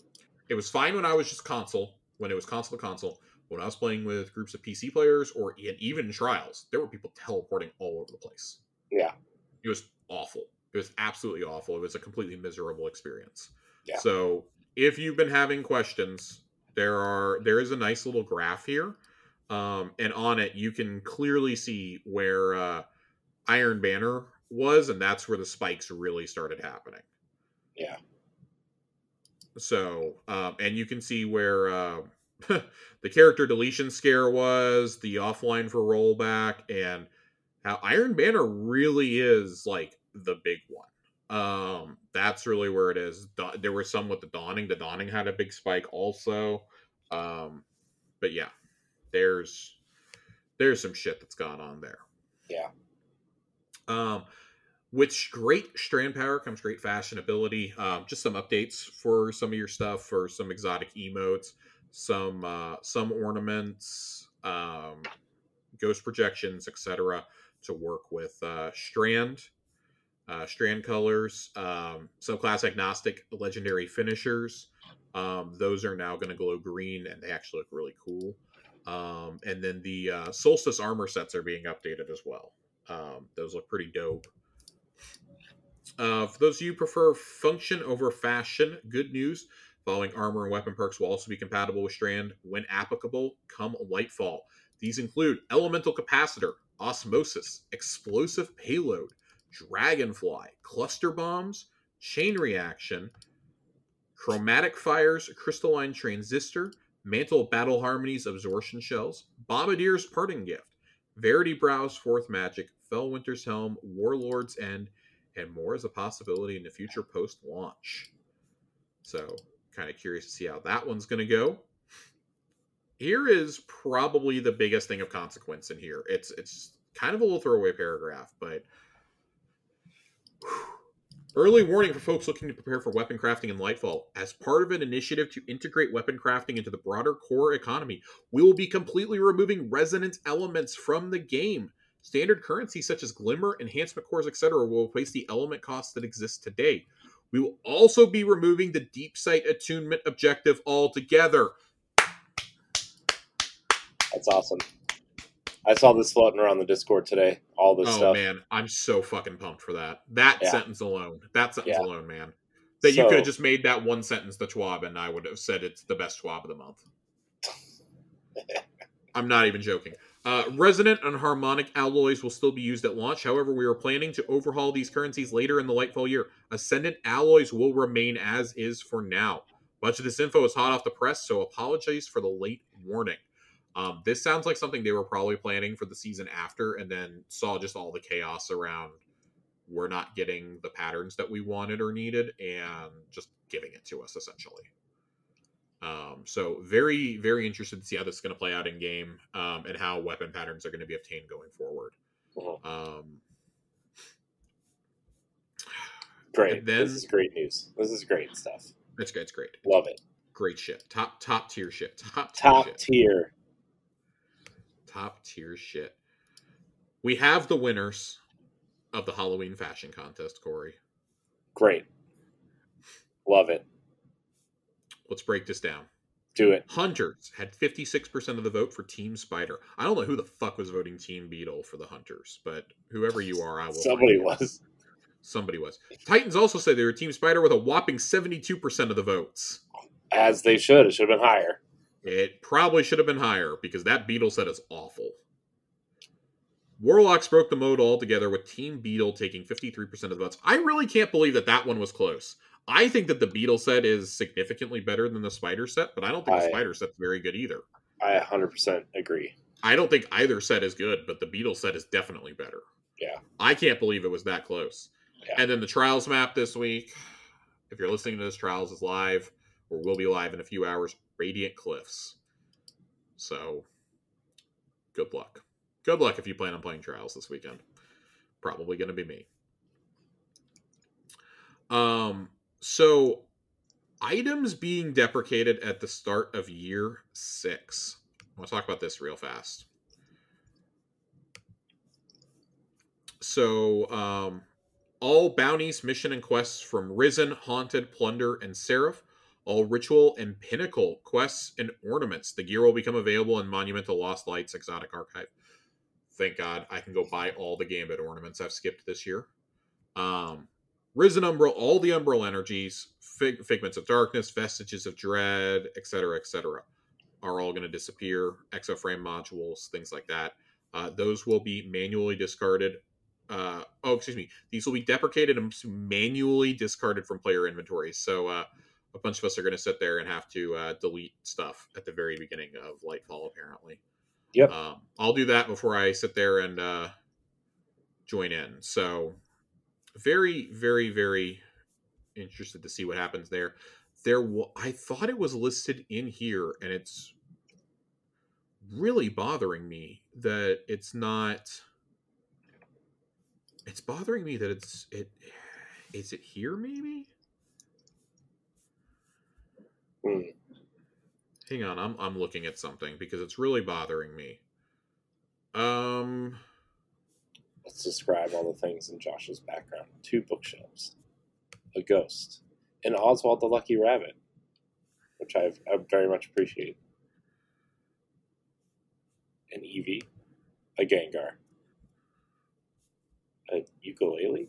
[SPEAKER 1] It was fine when I was just console, when it was console to console. When I was playing with groups of PC players or even trials, there were people teleporting all over the place.
[SPEAKER 2] Yeah.
[SPEAKER 1] It was awful. It was absolutely awful. It was a completely miserable experience.
[SPEAKER 2] Yeah.
[SPEAKER 1] So if you've been having questions, there are there is a nice little graph here. Um, and on it you can clearly see where uh, Iron Banner was, and that's where the spikes really started happening.
[SPEAKER 2] Yeah.
[SPEAKER 1] So, um, and you can see where uh, <laughs> the character deletion scare was, the offline for rollback, and how Iron Banner really is like the big one. Um, that's really where it is. There were some with the Dawning. The Dawning had a big spike also. Um, but yeah, there's there's some shit that's gone on there.
[SPEAKER 2] Yeah.
[SPEAKER 1] Um, with great strand power comes great fashionability. Um, just some updates for some of your stuff, for some exotic emotes, some uh, some ornaments, um, ghost projections, etc. To work with uh, strand, uh, strand colors, um, subclass agnostic legendary finishers. Um, those are now going to glow green, and they actually look really cool. Um, and then the uh, solstice armor sets are being updated as well. Um, those look pretty dope. Uh, for those of you who prefer function over fashion, good news. Following armor and weapon perks will also be compatible with Strand when applicable come Lightfall. These include Elemental Capacitor, Osmosis, Explosive Payload, Dragonfly, Cluster Bombs, Chain Reaction, Chromatic Fires, Crystalline Transistor, Mantle Battle Harmonies, Absorption Shells, Bombardier's Parting Gift, Verity Brow's Fourth Magic, Fellwinter's Helm, Warlord's End, and more is a possibility in the future post launch. So, kind of curious to see how that one's going to go. Here is probably the biggest thing of consequence in here. It's it's kind of a little throwaway paragraph, but Early warning for folks looking to prepare for weapon crafting in Lightfall. As part of an initiative to integrate weapon crafting into the broader core economy, we will be completely removing resonance elements from the game. Standard currency such as glimmer, enhancement cores, etc., will replace the element costs that exist today. We will also be removing the deep sight attunement objective altogether.
[SPEAKER 2] That's awesome. I saw this floating around the Discord today. All this stuff.
[SPEAKER 1] oh
[SPEAKER 2] stuff.
[SPEAKER 1] man, I'm so fucking pumped for that. That
[SPEAKER 2] Yeah.
[SPEAKER 1] sentence alone. That sentence
[SPEAKER 2] Yeah.
[SPEAKER 1] alone, man. That you could have just made that one sentence the twab, and I would have said it's the best twab of the month. <laughs> I'm not even joking. Uh, resonant and harmonic alloys will still be used at launch. However, we are planning to overhaul these currencies later in the Lightfall year. Ascendant alloys will remain as is for now. Much of this info is hot off the press, so apologies for the late warning. Um, this sounds like something they were probably planning for the season after, and then saw just all the chaos around we're not getting the patterns that we wanted or needed and just giving it to us essentially. Um, so very, very interested to see how this is going to play out in game um, and how weapon patterns are going to be obtained going forward.
[SPEAKER 2] Mhm.
[SPEAKER 1] Um,
[SPEAKER 2] Great.
[SPEAKER 1] Then-
[SPEAKER 2] this is great news. This is great stuff.
[SPEAKER 1] it's great. It's great.
[SPEAKER 2] Love it.
[SPEAKER 1] Great shit. Top top tier shit. Top tier
[SPEAKER 2] Top
[SPEAKER 1] shit.
[SPEAKER 2] tier.
[SPEAKER 1] Top tier shit. We have the winners of the Halloween fashion contest, Corey.
[SPEAKER 2] Great. Love it.
[SPEAKER 1] Let's break this down.
[SPEAKER 2] Do it.
[SPEAKER 1] Hunters had 56% of the vote for Team Spider. I don't know who the fuck was voting Team Beetle for the Hunters, but whoever you are, I will.
[SPEAKER 2] Somebody was.
[SPEAKER 1] Somebody was. Titans also said they were Team Spider with a whopping 72% of the votes.
[SPEAKER 2] As they should. It should have been higher.
[SPEAKER 1] It probably should have been higher because that Beetle set is awful. Warlocks broke the mode altogether with Team Beetle taking 53% of the votes. I really can't believe that that one was close. I think that the Beetle set is significantly better than the Spider set, but I don't think the Spider set's very good either.
[SPEAKER 2] I 100% agree.
[SPEAKER 1] I don't think either set is good, but the Beetle set is definitely better.
[SPEAKER 2] Yeah.
[SPEAKER 1] I can't believe it was that close.
[SPEAKER 2] Yeah.
[SPEAKER 1] And then the Trials map this week. If you're listening to this, Trials is live or will be live in a few hours. Radiant Cliffs. So, good luck. Good luck if you plan on playing Trials this weekend. Probably going to be me. Um. So, items being deprecated at the start of year six. I want to talk about this real fast. So, um, all bounties, mission, and quests from Risen, Haunted, Plunder, and Seraph, all ritual and pinnacle quests and ornaments. The gear will become available in Monumental Lost Lights Exotic Archive. Thank God I can go buy all the Gambit ornaments I've skipped this year. Um, Risen Umbral, all the Umbral energies, fig- Figments of Darkness, Vestiges of Dread, etc., etc., are all going to disappear. Exoframe modules, things like that. Uh, those will be manually discarded uh, oh, excuse me, these will be deprecated and manually discarded from player inventories. So uh, a bunch of us are going to sit there and have to uh, delete stuff at the very beginning of Lightfall, apparently.
[SPEAKER 2] Yep.
[SPEAKER 1] Um, I'll do that before I sit there and uh, join in. So very, very, very interested to see what happens there. There, wa- I thought it was listed in here, and it's really bothering me that it's not it's bothering me that it's it is it here maybe Hang on i'm i'm looking at something because it's really bothering me um
[SPEAKER 2] Let's describe all the things in Josh's background two bookshelves, a ghost, and Oswald the Lucky Rabbit, which I've, I very much appreciate. An Eevee, a Gengar, a ukulele,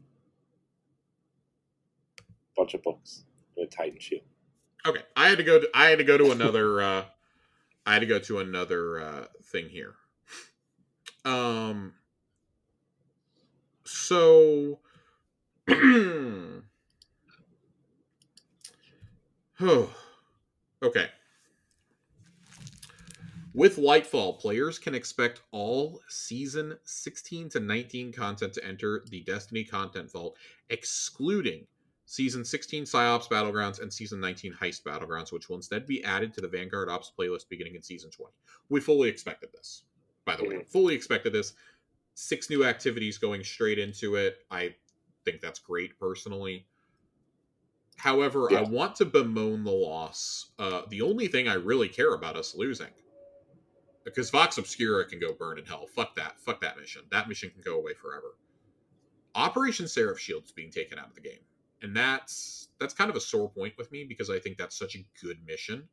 [SPEAKER 2] bunch of books, and a Titan shield.
[SPEAKER 1] Okay i had to go to, i had to go to another <laughs> uh i had to go to another uh thing here. Um so <clears throat> oh okay. With Lightfall, players can expect all season 16 to 19 content to enter the Destiny content vault, excluding season 16 PsyOps Battlegrounds and season 19 Heist Battlegrounds, which will instead be added to the Vanguard Ops playlist beginning in season 20. We fully expected this, by the way. Fully expected this. Six new activities going straight into it. I think that's great personally. However, I want to bemoan the loss. Uh, the only thing I really care about us losing because Vox Obscura can go burn in hell. Fuck that. Fuck that mission. That mission can go away forever. Operation Seraph Shield's being taken out of the game, and that's that's kind of a sore point with me because I think that's such a good mission.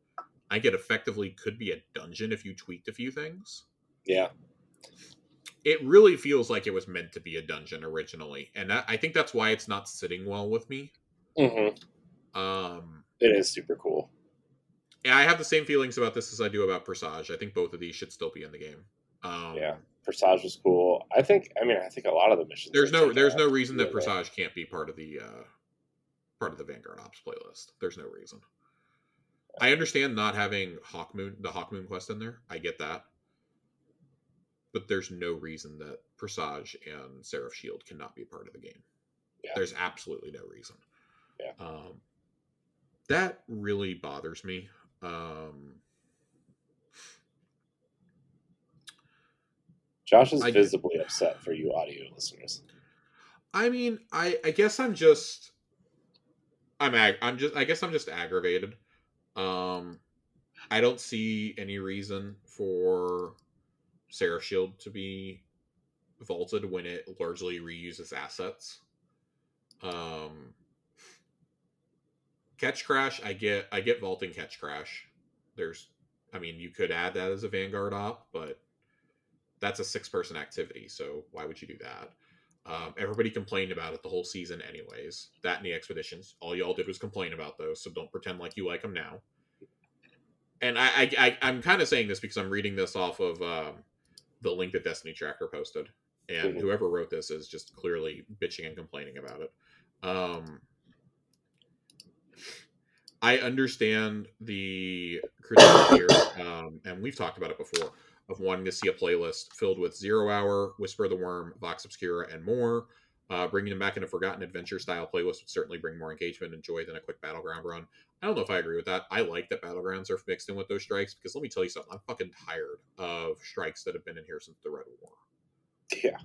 [SPEAKER 1] I think it effectively could be a dungeon if you tweaked a few things.
[SPEAKER 2] Yeah.
[SPEAKER 1] It really feels like it was meant to be a dungeon originally, and that, I think that's why it's not sitting well with me.
[SPEAKER 2] hmm
[SPEAKER 1] Um,
[SPEAKER 2] It is super cool.
[SPEAKER 1] yeah, I have the same feelings about this as I do about Presage. I think both of these should still be in the game. Um,
[SPEAKER 2] Yeah. Presage was cool. I think. I mean, I think a lot of the missions.
[SPEAKER 1] There's no there's no reason that. Presage can't be part of the uh part of the Vanguard Ops playlist. There's no reason. I understand not having Hawkmoon the Hawkmoon quest in there. I get that. But there's no reason that Presage and Seraph Shield cannot be part of the game.
[SPEAKER 2] Yeah.
[SPEAKER 1] There's absolutely no reason.
[SPEAKER 2] Yeah.
[SPEAKER 1] Um, that really bothers me. Um,
[SPEAKER 2] Josh is
[SPEAKER 1] I-
[SPEAKER 2] visibly upset for you audio listeners.
[SPEAKER 1] I mean, I I guess I'm just I'm ag- I'm just I guess I'm just aggravated. Um I don't see any reason for Seraph Shield to be vaulted when it largely reuses assets. Um Ketchcrash, I get I get vaulting Ketchcrash. There's I mean, you could add that as a Vanguard op, but that's a six person activity, so why would you do that? Um, everybody complained about it the whole season, anyways. That and the expeditions. All y'all did was complain about those, so don't pretend like you like them now. And I, I, I I'm kind of saying this because I'm reading this off of um, the link that Destiny Tracker posted, and
[SPEAKER 2] Mhm.
[SPEAKER 1] whoever wrote this is just clearly bitching and complaining about it. Um, I understand the critique here, um, and we've talked about it before, of wanting to see a playlist filled with Zero Hour, Whisper of the Worm, Vox Obscura, and more. Uh, bringing them back in a Forgotten Adventure style playlist would certainly bring more engagement and joy than a quick Battleground run. I don't know if I agree with that. I like that Battlegrounds are mixed in with those strikes because let me tell you something. I'm fucking tired of strikes that have been in here since the Red War.
[SPEAKER 2] Yeah.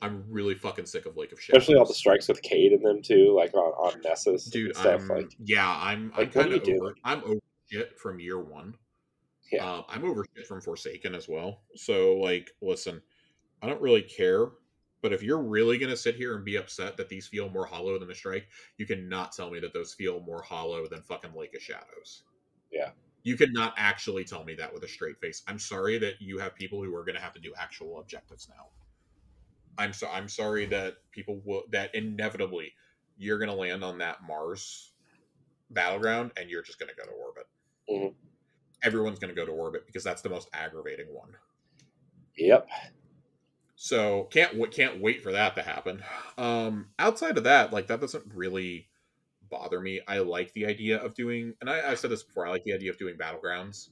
[SPEAKER 1] I'm really fucking sick of Lake of Shadows.
[SPEAKER 2] Especially all the strikes with Cayde in them too, like on, on Nessus
[SPEAKER 1] dude
[SPEAKER 2] stuff.
[SPEAKER 1] I'm,
[SPEAKER 2] like
[SPEAKER 1] yeah i'm i'm kind of over i'm over shit from year one
[SPEAKER 2] Yeah.
[SPEAKER 1] uh, i'm over shit from forsaken as well so like listen i don't really care but if you're really going to sit here and be upset that these feel more hollow than the strike you cannot tell me that those feel more hollow than fucking lake of shadows
[SPEAKER 2] Yeah.
[SPEAKER 1] you cannot actually tell me that with a straight face i'm sorry that you have people who are going to have to do actual objectives now i'm so i'm sorry that people will that inevitably you're going to land on that mars battleground and you're just going to go to orbit
[SPEAKER 2] Mhm.
[SPEAKER 1] Everyone's going to go to orbit because that's the most aggravating one
[SPEAKER 2] Yep.
[SPEAKER 1] so can't w- can't wait for that to happen um outside of that like that doesn't really bother me i like the idea of doing and I, i've said this before i like the idea of doing battlegrounds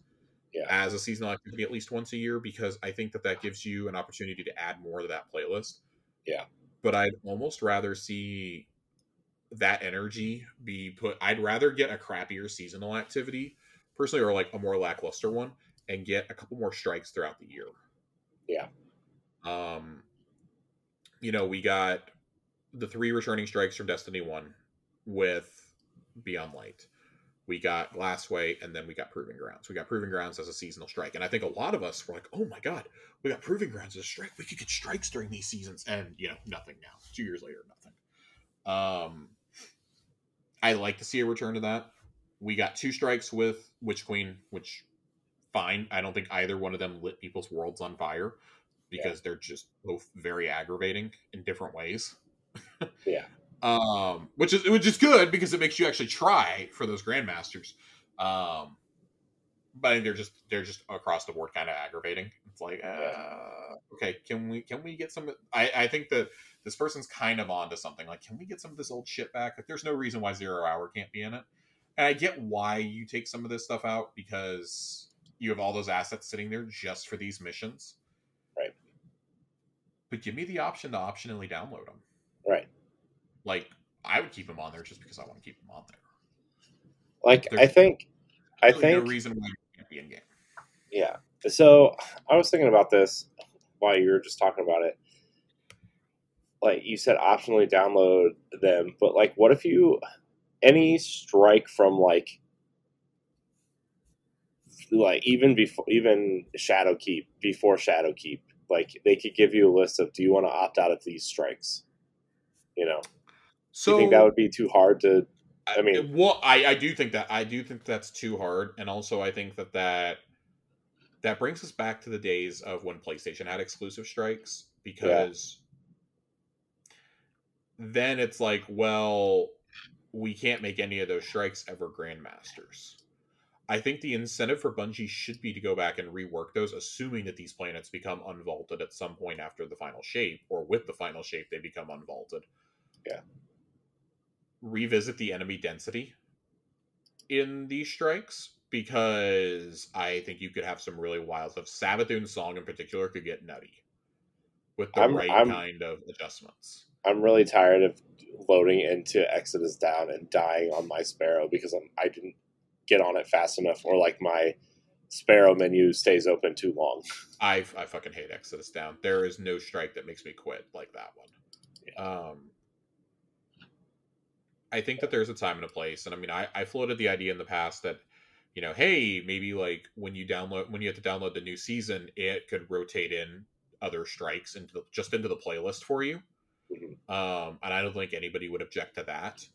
[SPEAKER 2] Yeah.
[SPEAKER 1] as a seasonal activity at least once a year because i think that that gives you an opportunity to add more to that playlist
[SPEAKER 2] Yeah.
[SPEAKER 1] but i'd almost rather see that energy be put i'd rather get a crappier seasonal activity personally or like a more lackluster one and get a couple more strikes throughout the year.
[SPEAKER 2] Yeah.
[SPEAKER 1] um you know we got the three returning strikes from destiny 1 with beyond light. We got glassway and then we got proving grounds. We got proving grounds as a seasonal strike and i think a lot of us were like oh my god we got proving grounds as a strike. We could get strikes during these seasons. And you know nothing now. Two years later nothing. Um i like to see a return to that we got two strikes with witch queen which fine. I don't think either one of them lit people's worlds on fire because they're just both very aggravating in different ways. <laughs>
[SPEAKER 2] Yeah.
[SPEAKER 1] um which is which is good because it makes you actually try for those grandmasters. Um but I think they're just they're just across the board kind of aggravating. It's like uh okay can we can we get some i i think that this person's kind of onto something. Like can we get some of this old shit back? Like there's no reason why zero hour can't be in it and i get why you take some of this stuff out because you have all those assets sitting there just for these missions
[SPEAKER 2] Right.
[SPEAKER 1] but give me the option to optionally download them
[SPEAKER 2] Right.
[SPEAKER 1] like I would keep them on there just because I want to keep them on there.
[SPEAKER 2] Like
[SPEAKER 1] There's
[SPEAKER 2] I think I think
[SPEAKER 1] no reason why you can't be in game.
[SPEAKER 2] Yeah. So I was thinking about this while you were just talking about it. Like you said, optionally download them, but like, what if you any strike from like like even before even Shadowkeep before Shadowkeep, like they could give you a list of do you want to opt out of these strikes? You know,
[SPEAKER 1] So
[SPEAKER 2] do you think that would be too hard to? I mean-
[SPEAKER 1] well, I, I do think that I do think that's too hard, and also I think that that that brings us back to the days of when PlayStation had exclusive strikes because then it's like, well, we can't make any of those strikes ever grandmasters. I think the incentive for Bungie should be to go back and rework those, assuming that these planets become unvaulted at some point after the final shape, or with the final shape, they become unvaulted.
[SPEAKER 2] Yeah.
[SPEAKER 1] Revisit the enemy density in these strikes because I think you could have some really wild stuff. Savathun's song in particular could get nutty with the
[SPEAKER 2] I'm-
[SPEAKER 1] right
[SPEAKER 2] I'm-
[SPEAKER 1] kind of adjustments.
[SPEAKER 2] I'm really tired of loading into Exodus down and dying on my Sparrow because I'm I didn't get on it fast enough, or like my Sparrow menu stays open too long. <laughs>
[SPEAKER 1] I I fucking hate Exodus down. There is no strike that makes me quit like that one. Um, I think that there's a time and a place, and I mean, I I floated the idea in the past that you know, hey, maybe like when you download when you have to download the new season, it could rotate in other strikes into the, just into the playlist for you.
[SPEAKER 2] Mhm.
[SPEAKER 1] Um, and I don't think anybody would object to that.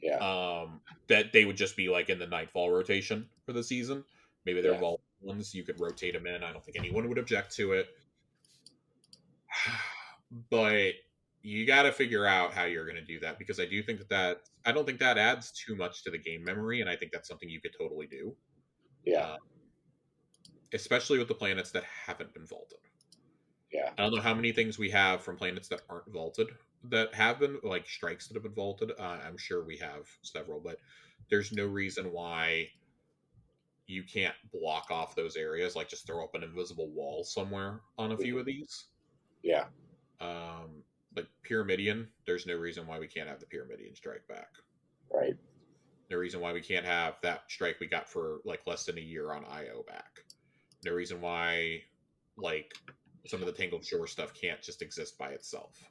[SPEAKER 2] Yeah,
[SPEAKER 1] Um, that they would just be like in the nightfall rotation for the season. Maybe they're
[SPEAKER 2] Yeah.
[SPEAKER 1] vault ones. You could rotate them in. I don't think anyone would object to it. <sighs> But you got to figure out how you're going to do that because I do think that that I don't think that adds too much to the game memory, and I think that's something you could totally do.
[SPEAKER 2] yeah,
[SPEAKER 1] Um, especially with the planets that haven't been vaulted.
[SPEAKER 2] Yeah,
[SPEAKER 1] I don't know how many things we have from planets that aren't vaulted that have been like strikes that have been vaulted. Uh, I'm sure we have several, but there's no reason why you can't block off those areas. Like just throw up an invisible wall somewhere on a few of these.
[SPEAKER 2] yeah,
[SPEAKER 1] Um, like Pyramidion, there's no reason why we can't have the Pyramidion strike back.
[SPEAKER 2] right.
[SPEAKER 1] No reason why we can't have that strike we got for like less than a year on IO back. No reason why like some of the Tangled Shore stuff can't just exist by itself.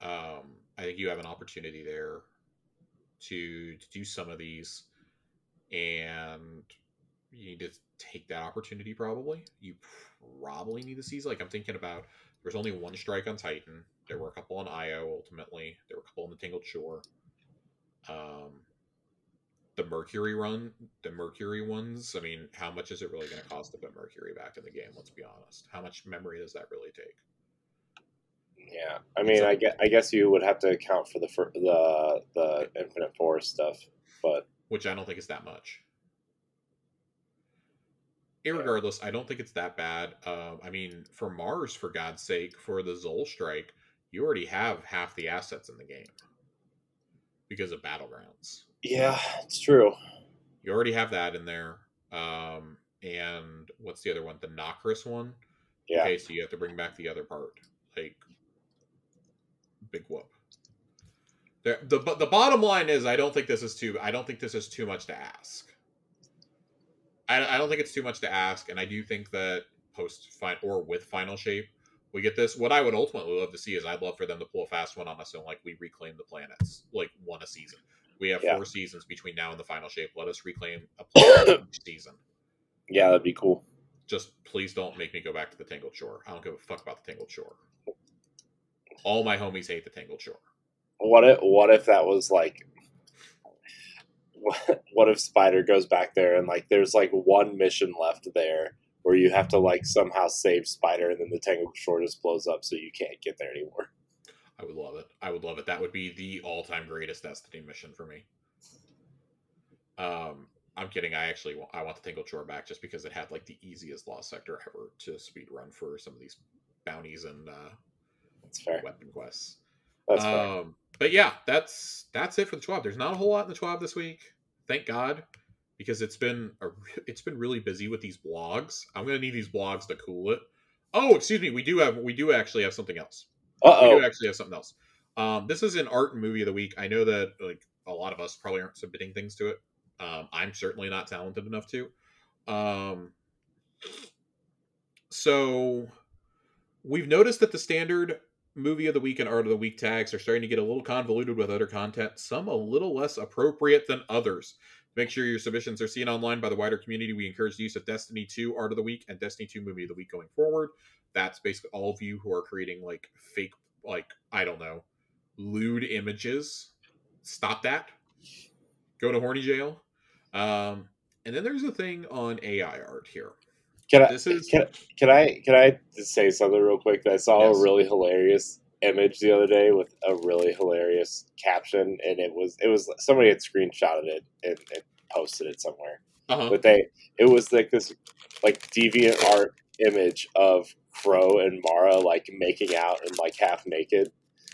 [SPEAKER 1] Um, I think you have an opportunity there to to do some of these, and you need to take that opportunity. Probably, you probably need to seize. Like I'm thinking about, there's only one strike on Titan. There were a couple on IO. Ultimately, there were a couple on the Tangled Shore. Um, the Mercury run, the Mercury ones. I mean, how much is it really going to cost to put Mercury back in the game? Let's be honest. How much memory does that really take?
[SPEAKER 2] Yeah, I mean, I guess, I guess you would have to account for the fir- the the Infinite Forest stuff, but
[SPEAKER 1] Which I don't think is that much. Irregardless, I don't think it's that bad. Um, I mean, for Mars, for God's sake, for the Xol strike, you already have half the assets in the game because of battlegrounds.
[SPEAKER 2] Yeah, it's true.
[SPEAKER 1] You already have that in there. Um, and what's the other one? The Nokris one.
[SPEAKER 2] Yeah,
[SPEAKER 1] Okay, so you have to bring back the other part. Like, big whoop. The, the the bottom line is, I don't think this is too. I don't think this is too much to ask. I, I don't think it's too much to ask, and I do think that post fine or with final shape, we get this. What I would ultimately love to see is I'd love for them to pull a fast one on us and like we reclaim the planets, like one a season. We have
[SPEAKER 2] Yeah.
[SPEAKER 1] four seasons between now and the final shape. Let us reclaim a each season.
[SPEAKER 2] yeah, that'd be cool.
[SPEAKER 1] Just please don't make me go back to the Tangled Shore. I don't give a fuck about the Tangled Shore. All my homies hate the Tangled Shore.
[SPEAKER 2] What if what if that was like what, <laughs> what if Spider goes back there and like there's like one mission left there where you have to like somehow save Spider and then the Tangled Shore just blows up so you can't get there anymore.
[SPEAKER 1] I would love it. I would love it. That would be the all-time greatest Destiny mission for me. Um, I'm kidding. I actually want, I want the Tangled Shore back just because it had like the easiest lost sector ever to speed run for some of these bounties and uh,
[SPEAKER 2] That's fair.
[SPEAKER 1] weapon quests.
[SPEAKER 2] That's fair.
[SPEAKER 1] Um, but yeah, that's that's it for the twab. There's not a whole lot in the twab this week, thank God, because it's been a, it's been really busy with these blogs. I'm gonna need these blogs to cool it. Oh, excuse me, we do have we do actually have something else.
[SPEAKER 2] Uh
[SPEAKER 1] We do actually have something else. Um, this is an art movie of the week. I know that like a lot of us probably aren't submitting things to it. Um, I'm certainly not talented enough to. Um, so we've noticed that the standard movie of the week and art of the week tags are starting to get a little convoluted with other content, some a little less appropriate than others. Make sure your submissions are seen online by the wider community. We encourage the use of Destiny 2 Art of the Week and Destiny 2 Movie of the Week going forward. That's basically all of you who are creating like fake, like, I don't know, lewd images. Stop that. Go to horny jail. Um, and then there's a thing on AI art here.
[SPEAKER 2] Can I
[SPEAKER 1] This is
[SPEAKER 2] can, can I can I just say something real quick? that I saw
[SPEAKER 1] Yes.
[SPEAKER 2] a really hilarious image the other day with a really hilarious caption, and it was it was somebody had screenshotted it and, and posted it somewhere.
[SPEAKER 1] uh-huh.
[SPEAKER 2] But they it was like this like deviant art image of Crow and Mara like making out and like half naked,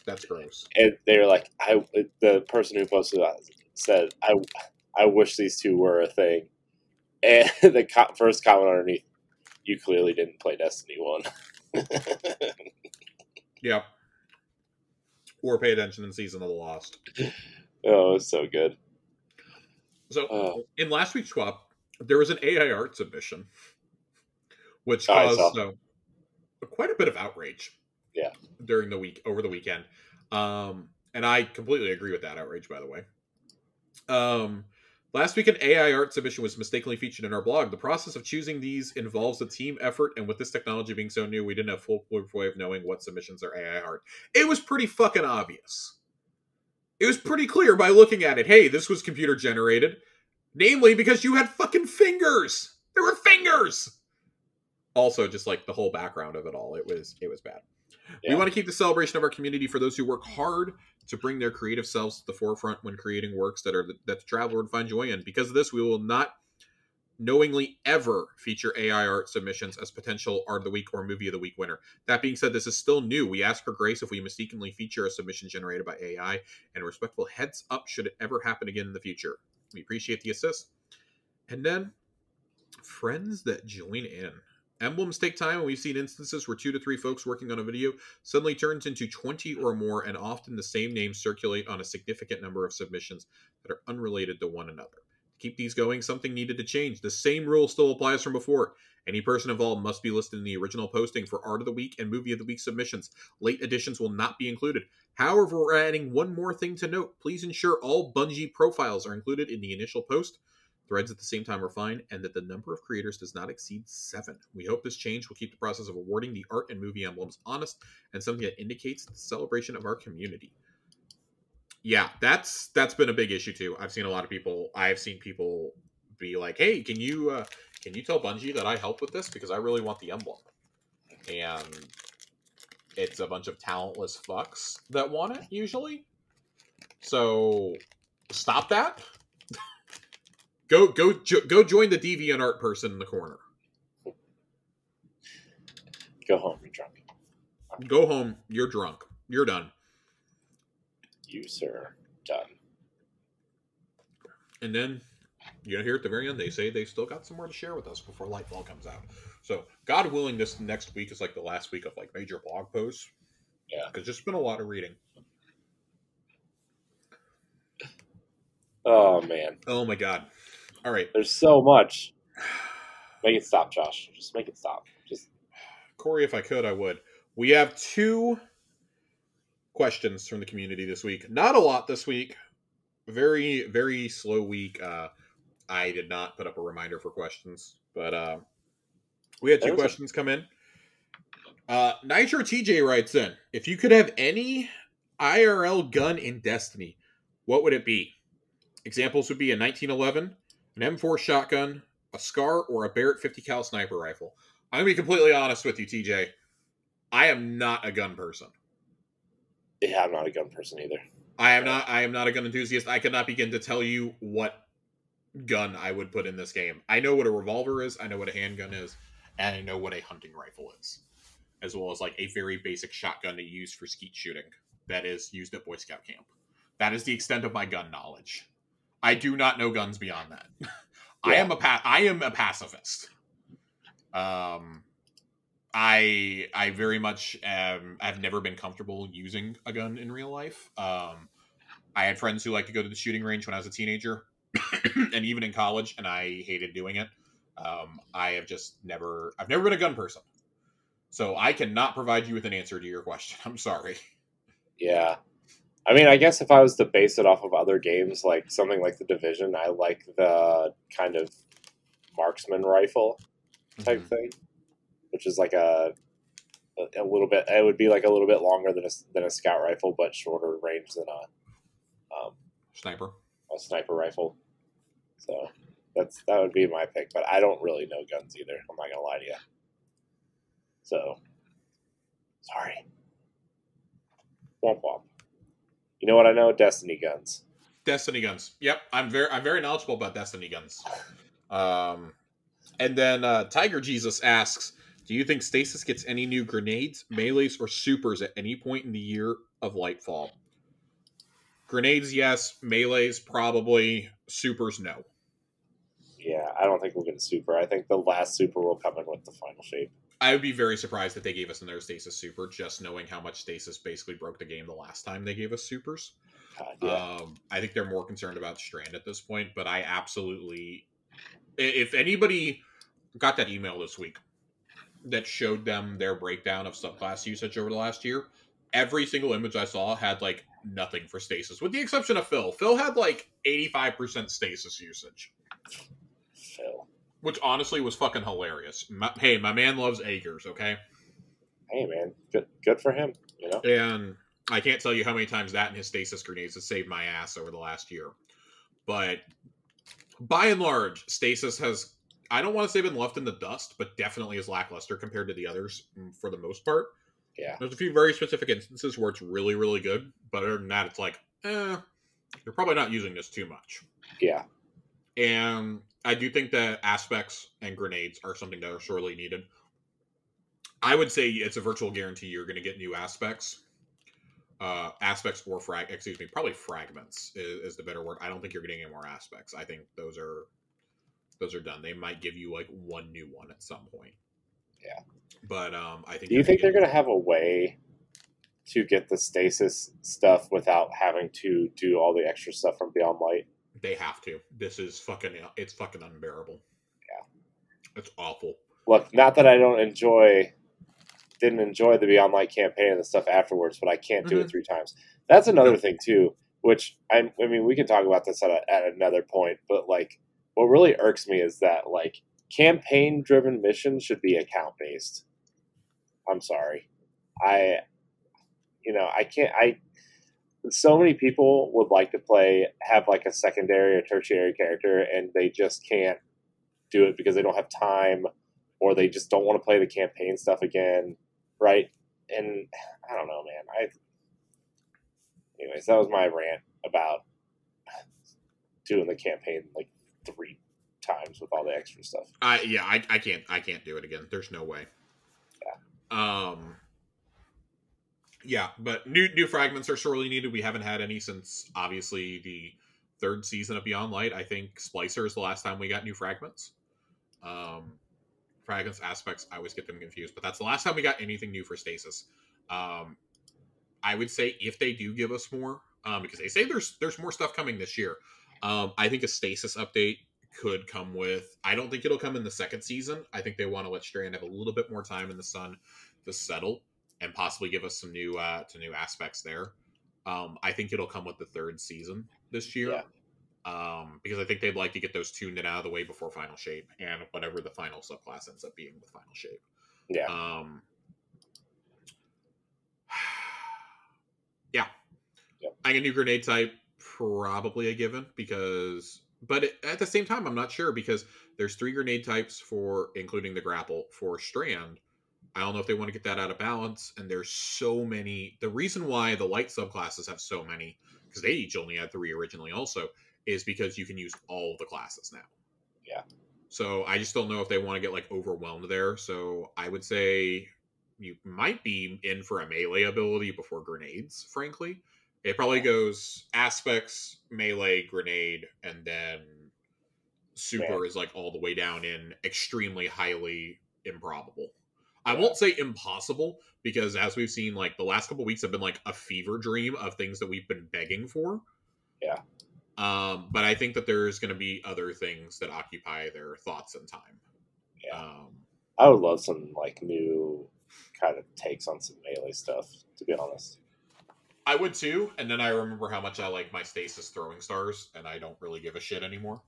[SPEAKER 1] that's gross.
[SPEAKER 2] and they're like I the person who posted that said I I wish these two were a thing, <laughs> and the co- first comment underneath. You clearly didn't play Destiny One. <laughs>
[SPEAKER 1] Yep. Or pay attention in season of the Lost.
[SPEAKER 2] oh, it's so good.
[SPEAKER 1] So
[SPEAKER 2] Oh.
[SPEAKER 1] in last week's twab, there was an AI art submission, which caused uh, quite a bit of outrage.
[SPEAKER 2] Yeah.
[SPEAKER 1] during the week over the weekend, um, and I completely agree with that outrage. By the way, um, last week an AI art submission was mistakenly featured in our blog. The process of choosing these involves a team effort, and with this technology being so new, we didn't have full way of knowing what submissions are AI art. It was pretty fucking obvious. It was pretty clear by looking at it. Hey, this was computer generated. Namely, because you had fucking fingers. There were fingers. Also, just like the whole background of it all, it was it was bad. We want to keep the celebration of our community for those who work hard to bring their creative selves to the forefront when creating works that are that the traveler would find joy in. Because of this, we will not knowingly ever feature AI art submissions as potential art of the week or movie of the week winner. That being said, this is still new. We ask for grace if we mistakenly feature a submission generated by AI, and a respectful heads up should it ever happen again in the future. We appreciate the assist. And then, friends that join in. Emblems take time, and we've seen instances where two to three folks working on a video suddenly turns into 20 or more, and often the same names circulate on a significant number of submissions that are unrelated to one another. To keep these going, something needed to change. The same rule still applies from before. Any person involved must be listed in the original posting for Art of the Week and Movie of the Week submissions. Late additions will not be included. However, we're adding one more thing to note. Please ensure all Bungie profiles are included in the initial post. Threads at the same time are fine, and that the number of creators does not exceed seven. We hope this change will keep the process of awarding the art and movie emblems honest and something that indicates the celebration of our community. Yeah, that's that's been a big issue too. I've seen a lot of people. I've seen people be like, "Hey, can you uh, can you tell Bungie that I help with this because I really want the emblem?" And it's a bunch of talentless fucks that want it usually. So stop that. Go go go join the deviant art person in the corner.
[SPEAKER 2] Go home, you're drunk.
[SPEAKER 1] Go home. You're drunk. You're done.
[SPEAKER 2] You, sir, done.
[SPEAKER 1] And then you know here at the very end they say they still got some more to share with us before Lightfall comes out. So God willing, this next week is like the last week of like major blog posts.
[SPEAKER 2] Yeah.
[SPEAKER 1] because there's been a lot of reading.
[SPEAKER 2] Oh man,
[SPEAKER 1] Oh my God! All right,
[SPEAKER 2] there's so much. Make it stop, Josh. Just make it stop. Just
[SPEAKER 1] Corey, if I could, I would. We have two questions from the community this week. Not a lot this week. Very, very slow week. Uh, I did not put up a reminder for questions, but uh, we had two
[SPEAKER 2] was a-
[SPEAKER 1] questions come in. Uh, Nitro TJ writes in If you could have any IRL gun in Destiny, what would it be? Examples would be a 1911, an M4 shotgun, a SCAR, or a Barrett 50 cal sniper rifle. I'm gonna be completely honest with you, TJ. I am not a gun person.
[SPEAKER 2] yeah, I'm not a gun person either.
[SPEAKER 1] I am not. I am not a gun enthusiast. I cannot begin to tell you what gun I would put in this game. I know what a revolver is. I know what a handgun is, and I know what a hunting rifle is, as well as like a very basic shotgun to use for skeet shooting that is used at Boy Scout camp. That is the extent of my gun knowledge. I do not know guns beyond that. <laughs> I am a pa- I am a pacifist. Um, I I very much um I've never been comfortable using a gun in real life. Um, I had friends who liked to go to the shooting range when I was a teenager, <coughs> and even in college, and I hated doing it. Um, I have just never I've never been a gun person, so I cannot provide you with an answer to your question. <laughs> I'm sorry.
[SPEAKER 2] Yeah. I mean, I guess if I was to base it off of other games, like something like the Division, I like the kind of marksman rifle type
[SPEAKER 1] Mhm.
[SPEAKER 2] thing, which is like a, a a little bit. It would be like a little bit longer than a than a scout rifle, but shorter range than a um,
[SPEAKER 1] Sniper.
[SPEAKER 2] a sniper rifle. So that's that would be my pick. But I don't really know guns either. I'm not gonna lie to you. So sorry. Womp womp. You know what I know? Destiny guns.
[SPEAKER 1] Destiny guns. Yep, I'm very I'm very knowledgeable about Destiny guns. Um, and then uh, Tiger Jesus asks, "Do you think Stasis gets any new grenades, melees, or supers at any point in the year of Lightfall?" Grenades, yes. Melees, probably. Supers, no.
[SPEAKER 2] Yeah, I don't think we'll get a super. I think the last super will come in with the final shape.
[SPEAKER 1] I would be very surprised if they gave us another Stasis Super, just knowing how much Stasis basically broke the game the last time they gave us Supers.
[SPEAKER 2] God, yeah.
[SPEAKER 1] Um, I think they're more concerned about Strand at this point, but I absolutely, if anybody got that email this week that showed them their breakdown of subclass usage over the last year, every single image I saw had like nothing for stasis, with the exception of Phil. Phil had like 85% stasis usage,
[SPEAKER 2] Phil.
[SPEAKER 1] Which honestly was fucking hilarious. My, hey, my man loves Agers, okay?
[SPEAKER 2] Hey man, good good for him. You know.
[SPEAKER 1] And I can't tell you how many times that and his stasis grenades has saved my ass over the last year. But by and large, stasis has I don't want to say been left in the dust, but definitely is lackluster compared to the others mm, for the most part.
[SPEAKER 2] Yeah.
[SPEAKER 1] There's a few very specific instances where it's really, really good, but other than that, it's like, eh, you're probably not using this too much.
[SPEAKER 2] Yeah.
[SPEAKER 1] And I do think that aspects and grenades are something that are sorely needed. I would say it's a virtual guarantee you're going to get new aspects. Uh, aspects or frag, excuse me, probably fragments is, is the better word. I don't think you're getting any more aspects. I think those are those are done. They might give you like one new one at some point.
[SPEAKER 2] Yeah.
[SPEAKER 1] But um, I think.
[SPEAKER 2] Do you think they're going to have a way to get the stasis stuff without having to do all the extra stuff from Beyond Light?
[SPEAKER 1] They have to. This is fucking. It's fucking unbearable.
[SPEAKER 2] Yeah.
[SPEAKER 1] It's awful.
[SPEAKER 2] Look, not that I don't enjoy, didn't enjoy the Beyond Light campaign and the stuff afterwards, but I can't do it
[SPEAKER 1] Mhm.
[SPEAKER 2] three times. That's another thing too, which I, I mean, we can talk about this at, a, at another point, but like, what really irks me is that like campaign-driven missions should be account-based. I'm sorry, I, you know, I can't. I so many people would like to play have like a secondary or tertiary character, and they just can't do it because they don't have time or they just don't want to play the campaign stuff again, right? And I don't know, man. I, anyways, that was my rant about doing the campaign like three times with all the extra stuff.
[SPEAKER 1] I yeah, I, I can't I can't do it again. There's no way. Yeah. Um. Yeah, but new new fragments are sorely needed. We haven't had any since obviously the third season of Beyond Light. I think Splicer is the last time we got new fragments. Um, fragments aspects, I always get them confused, but that's the last time we got anything new for Stasis. Um, I would say if they do give us more, um, because they say there's there's more stuff coming this year. Um, I think a Stasis update could come with. I don't think it'll come in the second season. I think they want to let Strand have a little bit more time in the sun to settle and possibly give us some new uh to new aspects there. Um, I think it'll come with the third season this year.
[SPEAKER 2] Yeah.
[SPEAKER 1] Um, because I think they'd like to get those tuned in out of the way before final shape and whatever the final subclass ends up being with final shape.
[SPEAKER 2] Yeah,
[SPEAKER 1] Um, <sighs> yeah.
[SPEAKER 2] Yep.
[SPEAKER 1] I get new grenade type, probably a given because, but it, at the same time, I'm not sure because there's three grenade types for including the grapple for Strand. I don't know if they want to get that out of balance, and there's so many. The reason why the light subclasses have so many, because they each only had three originally, also, is because you can use all the classes now.
[SPEAKER 2] Yeah.
[SPEAKER 1] So I just don't know if they want to get like overwhelmed there. So I would say you might be in for a melee ability before grenades, frankly. It probably goes aspects, melee, grenade, and then super is like all the way down in extremely highly improbable. I won't say impossible because as we've seen, like the last couple weeks have been like a fever dream of things that we've been begging for.
[SPEAKER 2] Yeah.
[SPEAKER 1] Um, but I think that there's going to be other things that occupy their thoughts and time.
[SPEAKER 2] Yeah.
[SPEAKER 1] Um,
[SPEAKER 2] I would love some like new kind of takes on some melee stuff. To be honest,
[SPEAKER 1] I would too, and then I remember how much I like my stasis throwing stars, and I don't really give a shit anymore.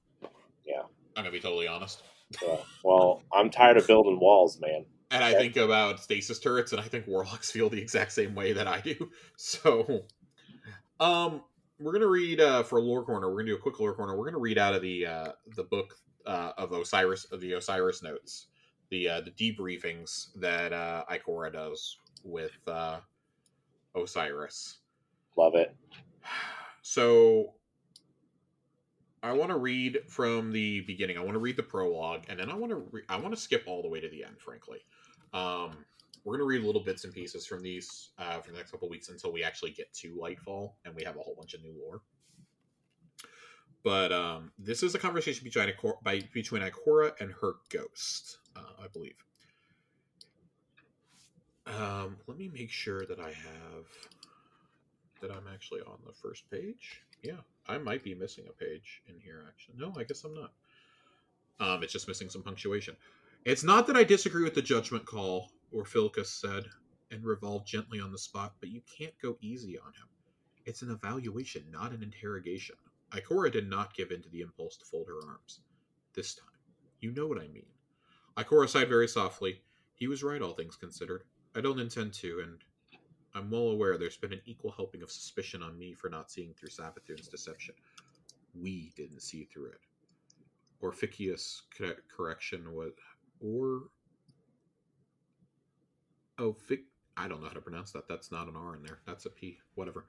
[SPEAKER 2] Yeah.
[SPEAKER 1] I'm gonna be totally honest.
[SPEAKER 2] yeah. Well, I'm tired of building walls, man.
[SPEAKER 1] And I think about stasis turrets, and I think warlocks <laughs> feel the exact same way that I do. <laughs> So, um, we're gonna read uh, for lore corner. We're gonna do a quick lore corner. We're gonna read out of the uh, the book uh, of Osiris of the Osiris notes, the uh, the debriefings that uh, Ikora does with uh, Osiris.
[SPEAKER 2] Love it. <sighs>
[SPEAKER 1] So I want to read from the beginning. I want to read the prologue, and then I want to re- I want to skip all the way to the end. Frankly, um, we're going to read little bits and pieces from these uh, for the next couple weeks until we actually get to Lightfall, and we have a whole bunch of new lore. But um, this is a conversation between Ikora, by, between Ikora and her ghost, uh, I believe. Um, let me make sure that I have that I'm actually on the first page. Yeah, I might be missing a page in here. Actually, no, I guess I'm not. Um, it's just missing some punctuation. It's not that I disagree with the judgment call, Ophiuchus said, and revolved gently on the spot, but you can't go easy on him. It's an evaluation, not an interrogation. Ikora did not give in to the impulse to fold her arms. This time. You know what I mean. Ikora sighed very softly. He was right, all things considered. I don't intend to, and I'm well aware there's been an equal helping of suspicion on me for not seeing through Savathun's deception. We didn't see through it. Ophiuchus correction was, or oh, I don't know how to pronounce that. That's not an R in there. That's a P. Whatever.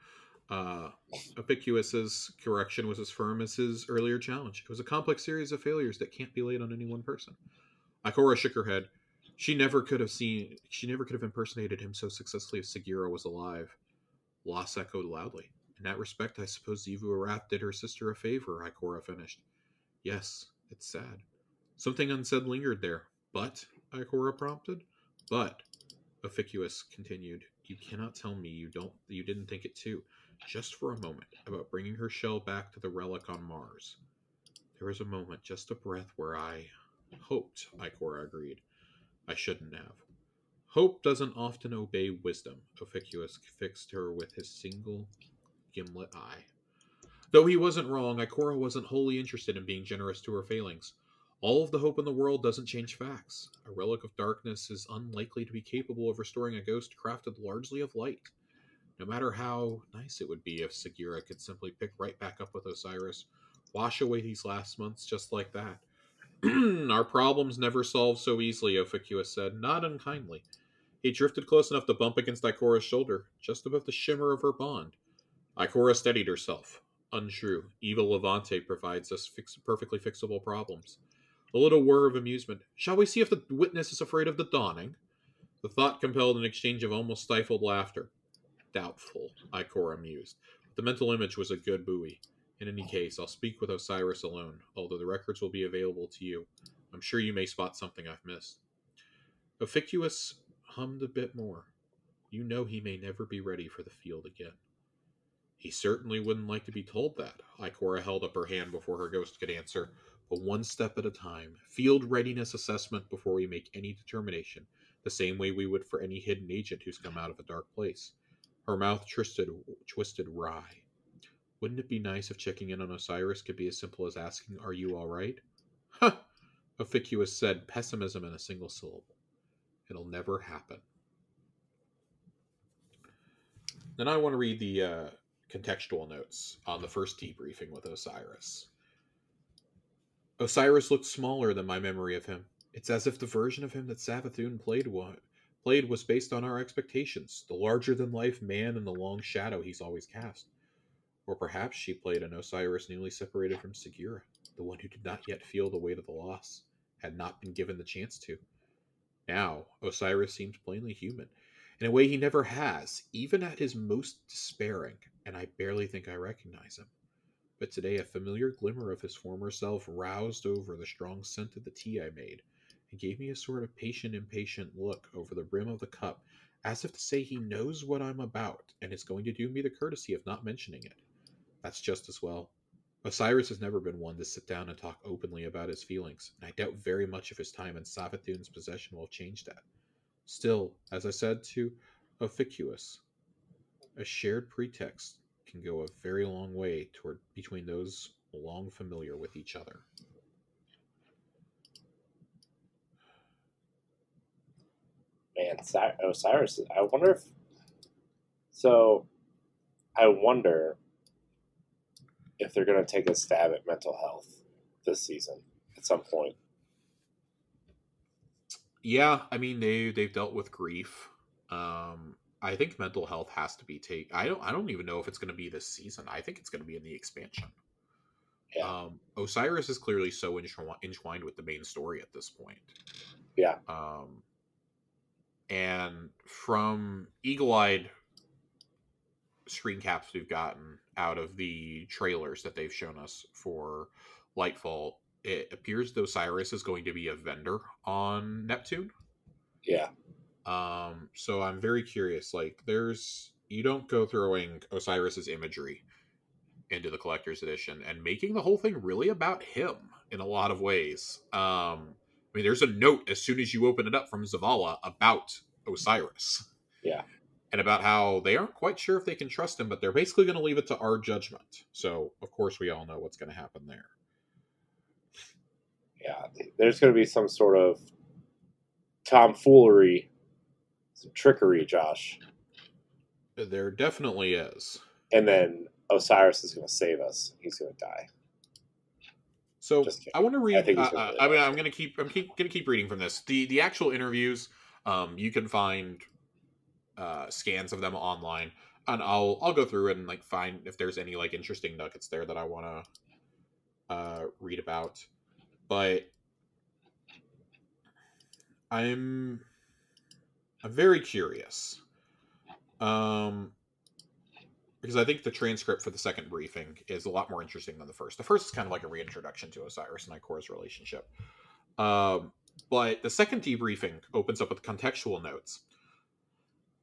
[SPEAKER 1] Uh, Ophiuchus's correction was as firm as his earlier challenge. It was a complex series of failures that can't be laid on any one person. Ikora shook her head. She never could have seen. She never could have impersonated him so successfully if Sagira was alive. Loss echoed loudly. In that respect, I suppose Xivu Arath did her sister a favor. Ikora finished. Yes, it's sad. Something unsaid lingered there. But Ikora prompted. But Ophiuchus continued. You cannot tell me you don't. You didn't think it too just for a moment, about bringing her shell back to the relic on Mars. There was a moment, just a breath, where I hoped, Ikora agreed. I shouldn't have. Hope doesn't often obey wisdom, Ophiuchus fixed her with his single gimlet eye. Though he wasn't wrong, Ikora wasn't wholly interested in being generous to her failings. All of the hope in the world doesn't change facts. A relic of darkness is unlikely to be capable of restoring a ghost crafted largely of light. No matter how nice it would be if Sagira could simply pick right back up with Osiris, wash away these last months just like that. <clears throat> Our problems never solve so easily, Ophiuchus said, not unkindly. He drifted close enough to bump against Ikora's shoulder, just above the shimmer of her bond. Ikora steadied herself. Untrue. Eva Levante provides us fix- perfectly fixable problems. A little whir of amusement. Shall we see if the witness is afraid of the dawning? The thought compelled an exchange of almost stifled laughter. Doubtful, Ikora mused. The mental image was a good buoy. In any case, I'll speak with Osiris alone, although the records will be available to you. I'm sure you may spot something I've missed. Ophiuchus hummed a bit more. You know he may never be ready for the field again. He certainly wouldn't like to be told that. Ikora held up her hand before her ghost could answer. But one step at a time. Field readiness assessment before we make any determination, the same way we would for any hidden agent who's come out of a dark place. Her mouth twisted, twisted wry. Wouldn't it be nice if checking in on Osiris could be as simple as asking, Are you all right? Huh! Ophiuchus said, pessimism in a single syllable. It'll never happen. Then I want to read the uh, contextual notes on the first debriefing with Osiris. Osiris looked smaller than my memory of him. It's as if the version of him that Savathun played played was based on our expectations, the larger than life man in the long shadow he's always cast. Or perhaps she played an Osiris newly separated from Sagira, the one who did not yet feel the weight of the loss, had not been given the chance to. Now, Osiris seems plainly human, in a way he never has, even at his most despairing, and I barely think I recognize him. But today, a familiar glimmer of his former self roused over the strong scent of the tea I made, and gave me a sort of patient, impatient look over the brim of the cup, as if to say he knows what I'm about and is going to do me the courtesy of not mentioning it. That's just as well. Osiris has never been one to sit down and talk openly about his feelings, and I doubt very much if his time in Savathun's possession will change that. Still, as I said to Ophiuchus, a shared pretext can go a very long way toward between those long familiar with each other.
[SPEAKER 2] man, Osiris. I wonder if. So, I wonder if they're going to take a stab at mental health this season at some point.
[SPEAKER 1] Yeah, I mean they they've dealt with grief. Um, I think mental health has to be take. I don't. I don't even know if it's going to be this season. I think it's going to be in the expansion. Yeah. Um, Osiris is clearly so entwined with the main story at this point.
[SPEAKER 2] Yeah.
[SPEAKER 1] Um, and from eagle-eyed screen caps we've gotten out of the trailers that they've shown us for Lightfall, it appears though Osiris is going to be a vendor on Neptune.
[SPEAKER 2] Yeah.
[SPEAKER 1] Um, so I'm very curious. Like, there's you don't go throwing Osiris's imagery into the collector's edition and making the whole thing really about him in a lot of ways. Um, I mean, there's a note as soon as you open it up from Zavala about Osiris.
[SPEAKER 2] Yeah.
[SPEAKER 1] And about how they aren't quite sure if they can trust him, but they're basically going to leave it to our judgment. So, of course, we all know what's going to happen there.
[SPEAKER 2] Yeah, there's going to be some sort of tomfoolery, some trickery, Josh.
[SPEAKER 1] There definitely is.
[SPEAKER 2] And then Osiris is going to save us. He's going to die.
[SPEAKER 1] So I want to read. I,
[SPEAKER 2] think
[SPEAKER 1] uh, uh, I mean, I'm going to keep. I'm keep, going to keep reading from this. The the actual interviews. Um, you can find uh, scans of them online, and I'll I'll go through and like find if there's any like interesting nuggets there that I want to uh, read about. But I'm I'm very curious. Um, because I think the transcript for the second briefing is a lot more interesting than the first. The first is kind of like a reintroduction to Osiris and Ikora's relationship. Um, but the second debriefing opens up with contextual notes.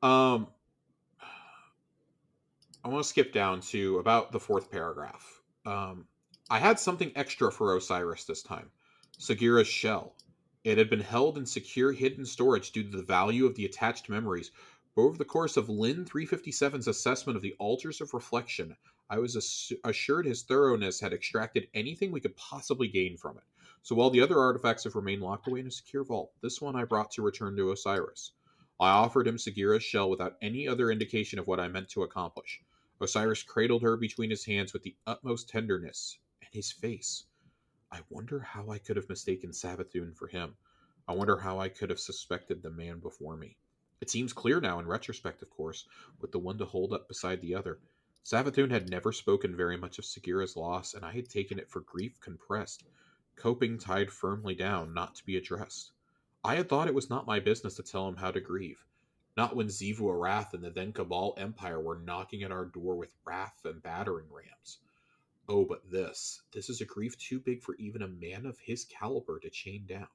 [SPEAKER 1] Um, I want to skip down to about the fourth paragraph. Um, I had something extra for Osiris this time Sagira's shell. It had been held in secure hidden storage due to the value of the attached memories, But over the course of Lin 357's assessment of the altars of reflection, I was assured his thoroughness had extracted anything we could possibly gain from it. So while the other artifacts have remained locked away in a secure vault, this one I brought to return to Osiris. I offered him Sagira's shell without any other indication of what I meant to accomplish. Osiris cradled her between his hands with the utmost tenderness, and his face. I wonder how I could have mistaken Savathun for him. I wonder how I could have suspected the man before me. It seems clear now, in retrospect, of course, with the one to hold up beside the other. Savathun had never spoken very much of Sagira's loss, and I had taken it for grief compressed, coping tied firmly down, not to be addressed. I had thought it was not my business to tell him how to grieve. Not when Xivu Arath and the then Cabal Empire were knocking at our door with wrath and battering rams. Oh, but this, this is a grief too big for even a man of his caliber to chain down.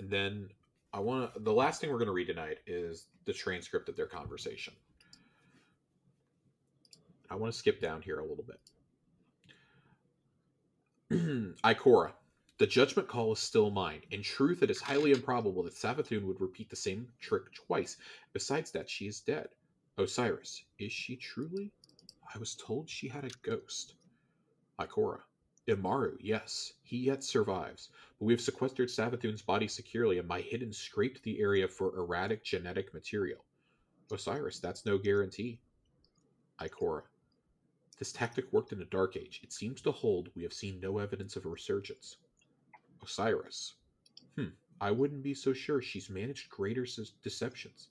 [SPEAKER 1] And then I want to. The last thing we're going to read tonight is the transcript of their conversation. I want to skip down here a little bit. <clears throat> Ikora, the judgment call is still mine. In truth, it is highly improbable that Savathun would repeat the same trick twice. Besides that, she is dead. Osiris, is she truly? I was told she had a ghost. Ikora, Immaru, yes, he yet survives, but we have sequestered Savathun's body securely, and my hidden scraped the area for erratic genetic material. Osiris, that's no guarantee. Ikora. This tactic worked in the Dark Age. It seems to hold. We have seen no evidence of a resurgence. Osiris. Hmm, I wouldn't be so sure. She's managed greater deceptions.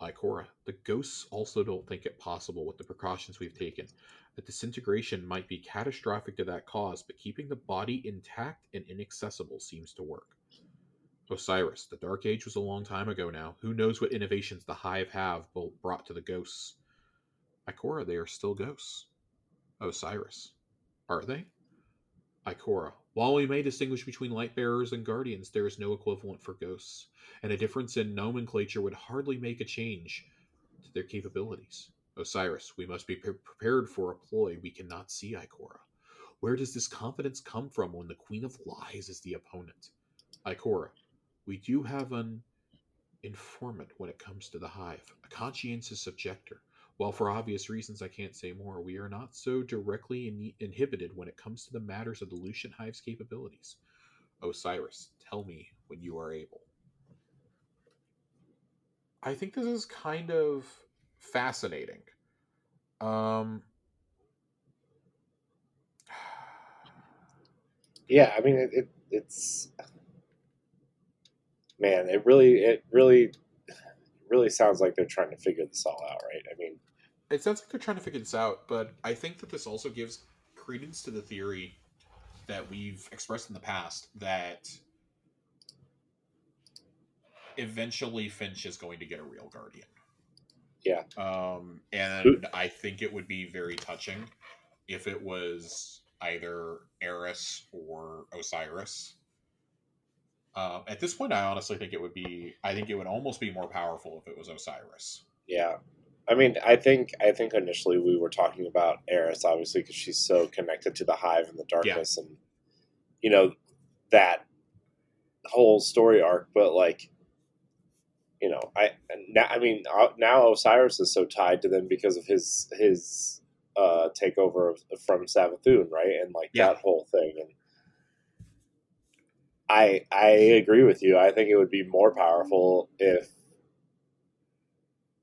[SPEAKER 1] Ikora. The ghosts also don't think it possible with the precautions we've taken. The disintegration might be catastrophic to that cause, but keeping the body intact and inaccessible seems to work. Osiris, the Dark Age was a long time ago now. Who knows what innovations the Hive have brought to the ghosts? Ikora, they are still ghosts. Osiris, are they? Ikora, while we may distinguish between light bearers and guardians, there is no equivalent for ghosts, and a difference in nomenclature would hardly make a change to their capabilities. Osiris, we must be pre- prepared for a ploy we cannot see, Ikora. Where does this confidence come from when the Queen of Lies is the opponent? Ikora, we do have an informant when it comes to the Hive, a conscientious objector. While for obvious reasons I can't say more, we are not so directly in- inhibited when it comes to the matters of the Lucent Hive's capabilities. Osiris, tell me when you are able. I think this is kind of fascinating. Um,
[SPEAKER 2] yeah, I mean, it, it, it's man, it really, it really, really sounds like they're trying to figure this all out, right? I mean,
[SPEAKER 1] it sounds like they're trying to figure this out, but I think that this also gives credence to the theory that we've expressed in the past that eventually Finch is going to get a real guardian.
[SPEAKER 2] Yeah.
[SPEAKER 1] Um, and I think it would be very touching if it was either Eris or Osiris. Um, at this point, I honestly think it would be. I think it would almost be more powerful if it was Osiris.
[SPEAKER 2] Yeah, I mean, I think I think initially we were talking about Eris, obviously, because she's so connected to the Hive and the darkness, and you know that whole story arc. But like, you know, I now I mean uh, now Osiris is so tied to them because of his his uh, takeover of, from Savathun, right? And like
[SPEAKER 1] Yeah.
[SPEAKER 2] that whole thing. And I I agree with you. I think it would be more powerful if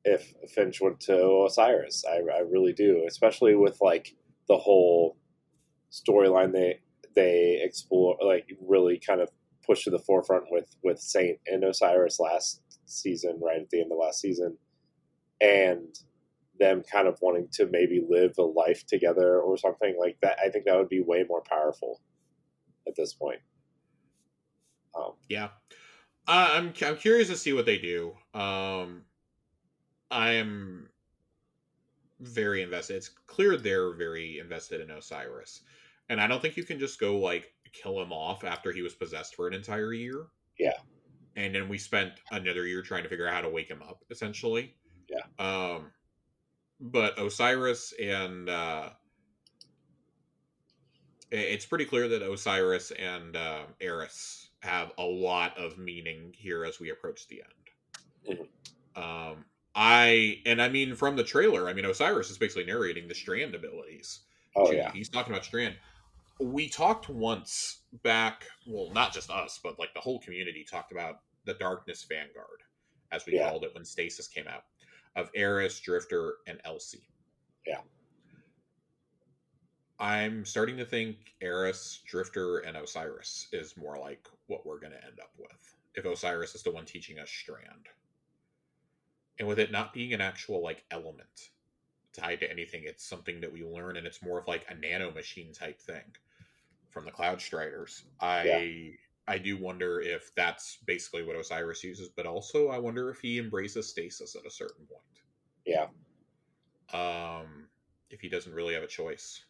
[SPEAKER 2] if Finch went to Osiris. I, I really do, especially with like the whole storyline they they explore, like really kind of push to the forefront with with Saint and Osiris last season, right at the end of last season, and them kind of wanting to maybe live a life together or something like that. I think that would be way more powerful at this point. Um,
[SPEAKER 1] Yeah, uh, I'm I'm curious to see what they do. Um, I am very invested. It's clear they're very invested in Osiris, and I don't think you can just go like kill him off after he was possessed for an entire year.
[SPEAKER 2] Yeah.
[SPEAKER 1] and then we spent another year trying to figure out how to wake him up, essentially.
[SPEAKER 2] Yeah.
[SPEAKER 1] Um, but Osiris and uh, it's pretty clear that Osiris and uh, Eris have a lot of meaning here as we approach the end. Um, I and I mean from the trailer, I mean Osiris is basically narrating the Strand abilities.
[SPEAKER 2] oh
[SPEAKER 1] too.
[SPEAKER 2] yeah,
[SPEAKER 1] he's talking about Strand. We talked once back, well, not just us, but like the whole community talked about the Darkness Vanguard, as we
[SPEAKER 2] Yeah.
[SPEAKER 1] called it when Stasis came out, of Eris, Drifter, and Elsie.
[SPEAKER 2] Yeah.
[SPEAKER 1] I'm starting to think Eris, Drifter, and Osiris is more like what we're going to end up with. If Osiris is the one teaching us Strand. And with it not being an actual like element tied to anything, it's something that we learn and it's more of like a nano machine type thing from the Cloud Striders. I I do wonder if that's basically what Osiris uses, but also I wonder if he embraces stasis at a certain point.
[SPEAKER 2] yeah,
[SPEAKER 1] Um if he doesn't really have a choice.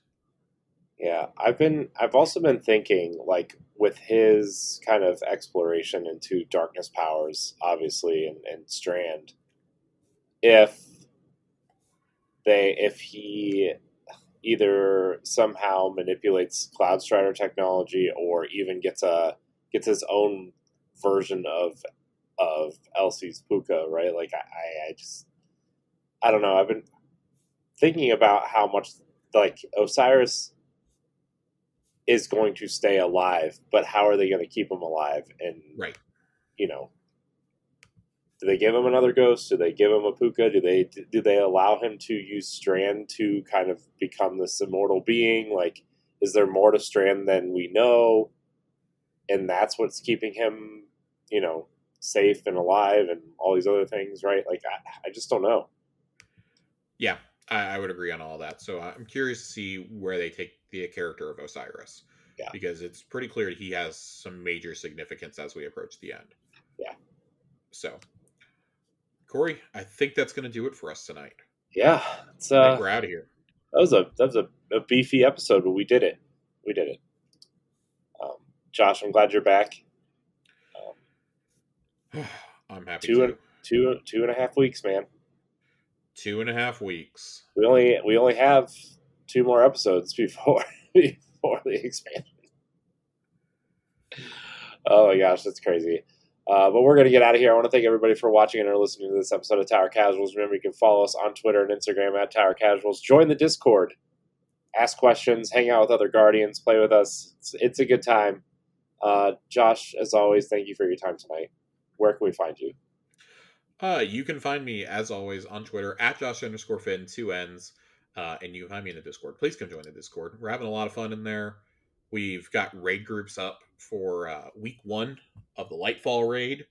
[SPEAKER 2] yeah. I've been, I've also been thinking like with his kind of exploration into darkness powers, obviously, and, and Strand, if they, if he either somehow manipulates Cloud Strider technology or even gets a gets his own version of of Elsie's Puka, right? Like I, I, just I don't know. I've been thinking about how much like Osiris is going to stay alive, but how are they going to keep him alive? And
[SPEAKER 1] Right.
[SPEAKER 2] you know, do they give him another ghost? Do they give him a puka? Do they do they allow him to use Strand to kind of become this immortal being? Like, is there more to Strand than we know? And that's what's keeping him, you know, safe and alive, and all these other things, right? Like, I, I just don't know.
[SPEAKER 1] Yeah, I, I would agree on all that. So uh, I'm curious to see where they take the character of Osiris.
[SPEAKER 2] Yeah.
[SPEAKER 1] Because it's pretty clear he has some major significance as we approach the end.
[SPEAKER 2] Yeah.
[SPEAKER 1] So, Corey, I think that's going to do it for us tonight.
[SPEAKER 2] Yeah, it's
[SPEAKER 1] I
[SPEAKER 2] uh,
[SPEAKER 1] think we're out of here.
[SPEAKER 2] that was a that was a, a beefy episode, but we did it. We did it. Um, Josh, I'm glad you're back. <sighs>
[SPEAKER 1] I'm happy
[SPEAKER 2] Two and- Two two and a half weeks, man.
[SPEAKER 1] Two and a half weeks.
[SPEAKER 2] We only we only have two more episodes <laughs> before before the expansion. Oh my gosh, that's crazy. Uh, but we're going to get out of here. I want to thank everybody for watching and listening to this episode of Tower Casuals. Remember, you can follow us on Twitter and Instagram at Tower Casuals. Join the Discord. Ask questions, hang out with other Guardians, play with us. It's, it's a good time. Uh, Josh, as always, thank you for your time tonight. Where can we find you?
[SPEAKER 1] Uh, you can find me as always on Twitter at Josh underscore Finn two N's, uh, and you can find me in the Discord. Please come join the Discord. We're having a lot of fun in there. We've got raid groups up for uh, week one of the Lightfall raid.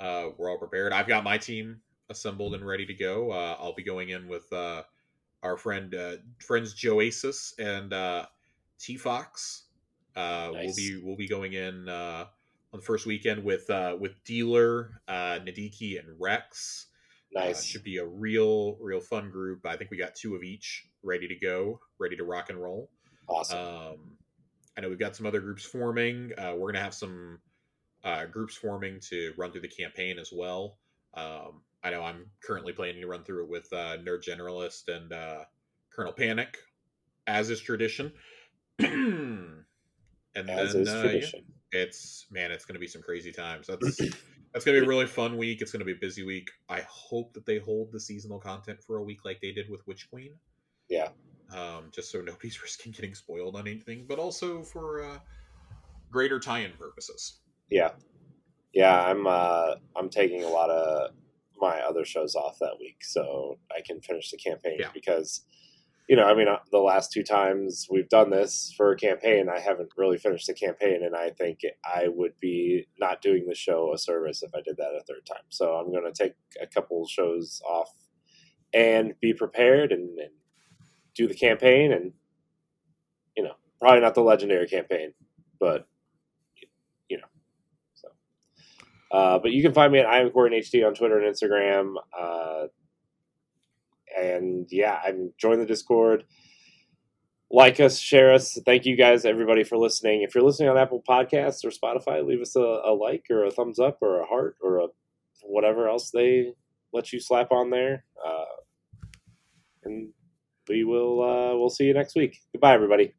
[SPEAKER 1] Uh, we're all prepared. I've got my team assembled and ready to go. Uh, I'll be going in with uh, our friend uh, friends Joasis and uh, T Fox. Uh, We'll be we'll be going in uh, on the first weekend with uh, with Dealer, uh, Nadiki, and Rex. Uh,
[SPEAKER 2] Nice.
[SPEAKER 1] should be a real real fun group. I think we got two of each ready to go, ready to rock and roll.
[SPEAKER 2] awesome.
[SPEAKER 1] Um, I know we've got some other groups forming. Uh, we're gonna have some uh, groups forming to run through the campaign as well. Um, I know I'm currently planning to run through it with uh, Nerd Generalist and uh, Colonel Panic, as is tradition. <clears throat> and
[SPEAKER 2] As
[SPEAKER 1] then
[SPEAKER 2] is
[SPEAKER 1] uh, yeah,
[SPEAKER 2] tradition.
[SPEAKER 1] it's man, it's going to be some crazy times. That's that's going to be a really fun week. It's going to be a busy week. I hope that they hold the seasonal content for a week like they did with Witch Queen.
[SPEAKER 2] Yeah.
[SPEAKER 1] Um, just so <laughs> nobody's risking getting spoiled on anything, but also for uh, greater tie-in purposes.
[SPEAKER 2] Yeah, yeah. I'm uh, I'm taking a lot of my other shows off that week, so I can finish the campaign
[SPEAKER 1] Yeah.
[SPEAKER 2] because, you know, I mean, uh, the last two times we've done this for a campaign, I haven't really finished the campaign, and I think I would be not doing the show a service if I did that a third time. So I'm going to take a couple shows off and be prepared and, and do the campaign, and you know, probably not the legendary campaign, but you know, so. Uh, but you can find me at I am Corey HD on Twitter and Instagram. Uh, and yeah, I'm join the Discord. Like us, share us. Thank you guys, everybody, for listening. If you're listening on Apple Podcasts or Spotify, leave us a, a like or a thumbs up or a heart or a whatever else they let you slap on there. Uh, and we will uh, we'll see you next week. Goodbye, everybody.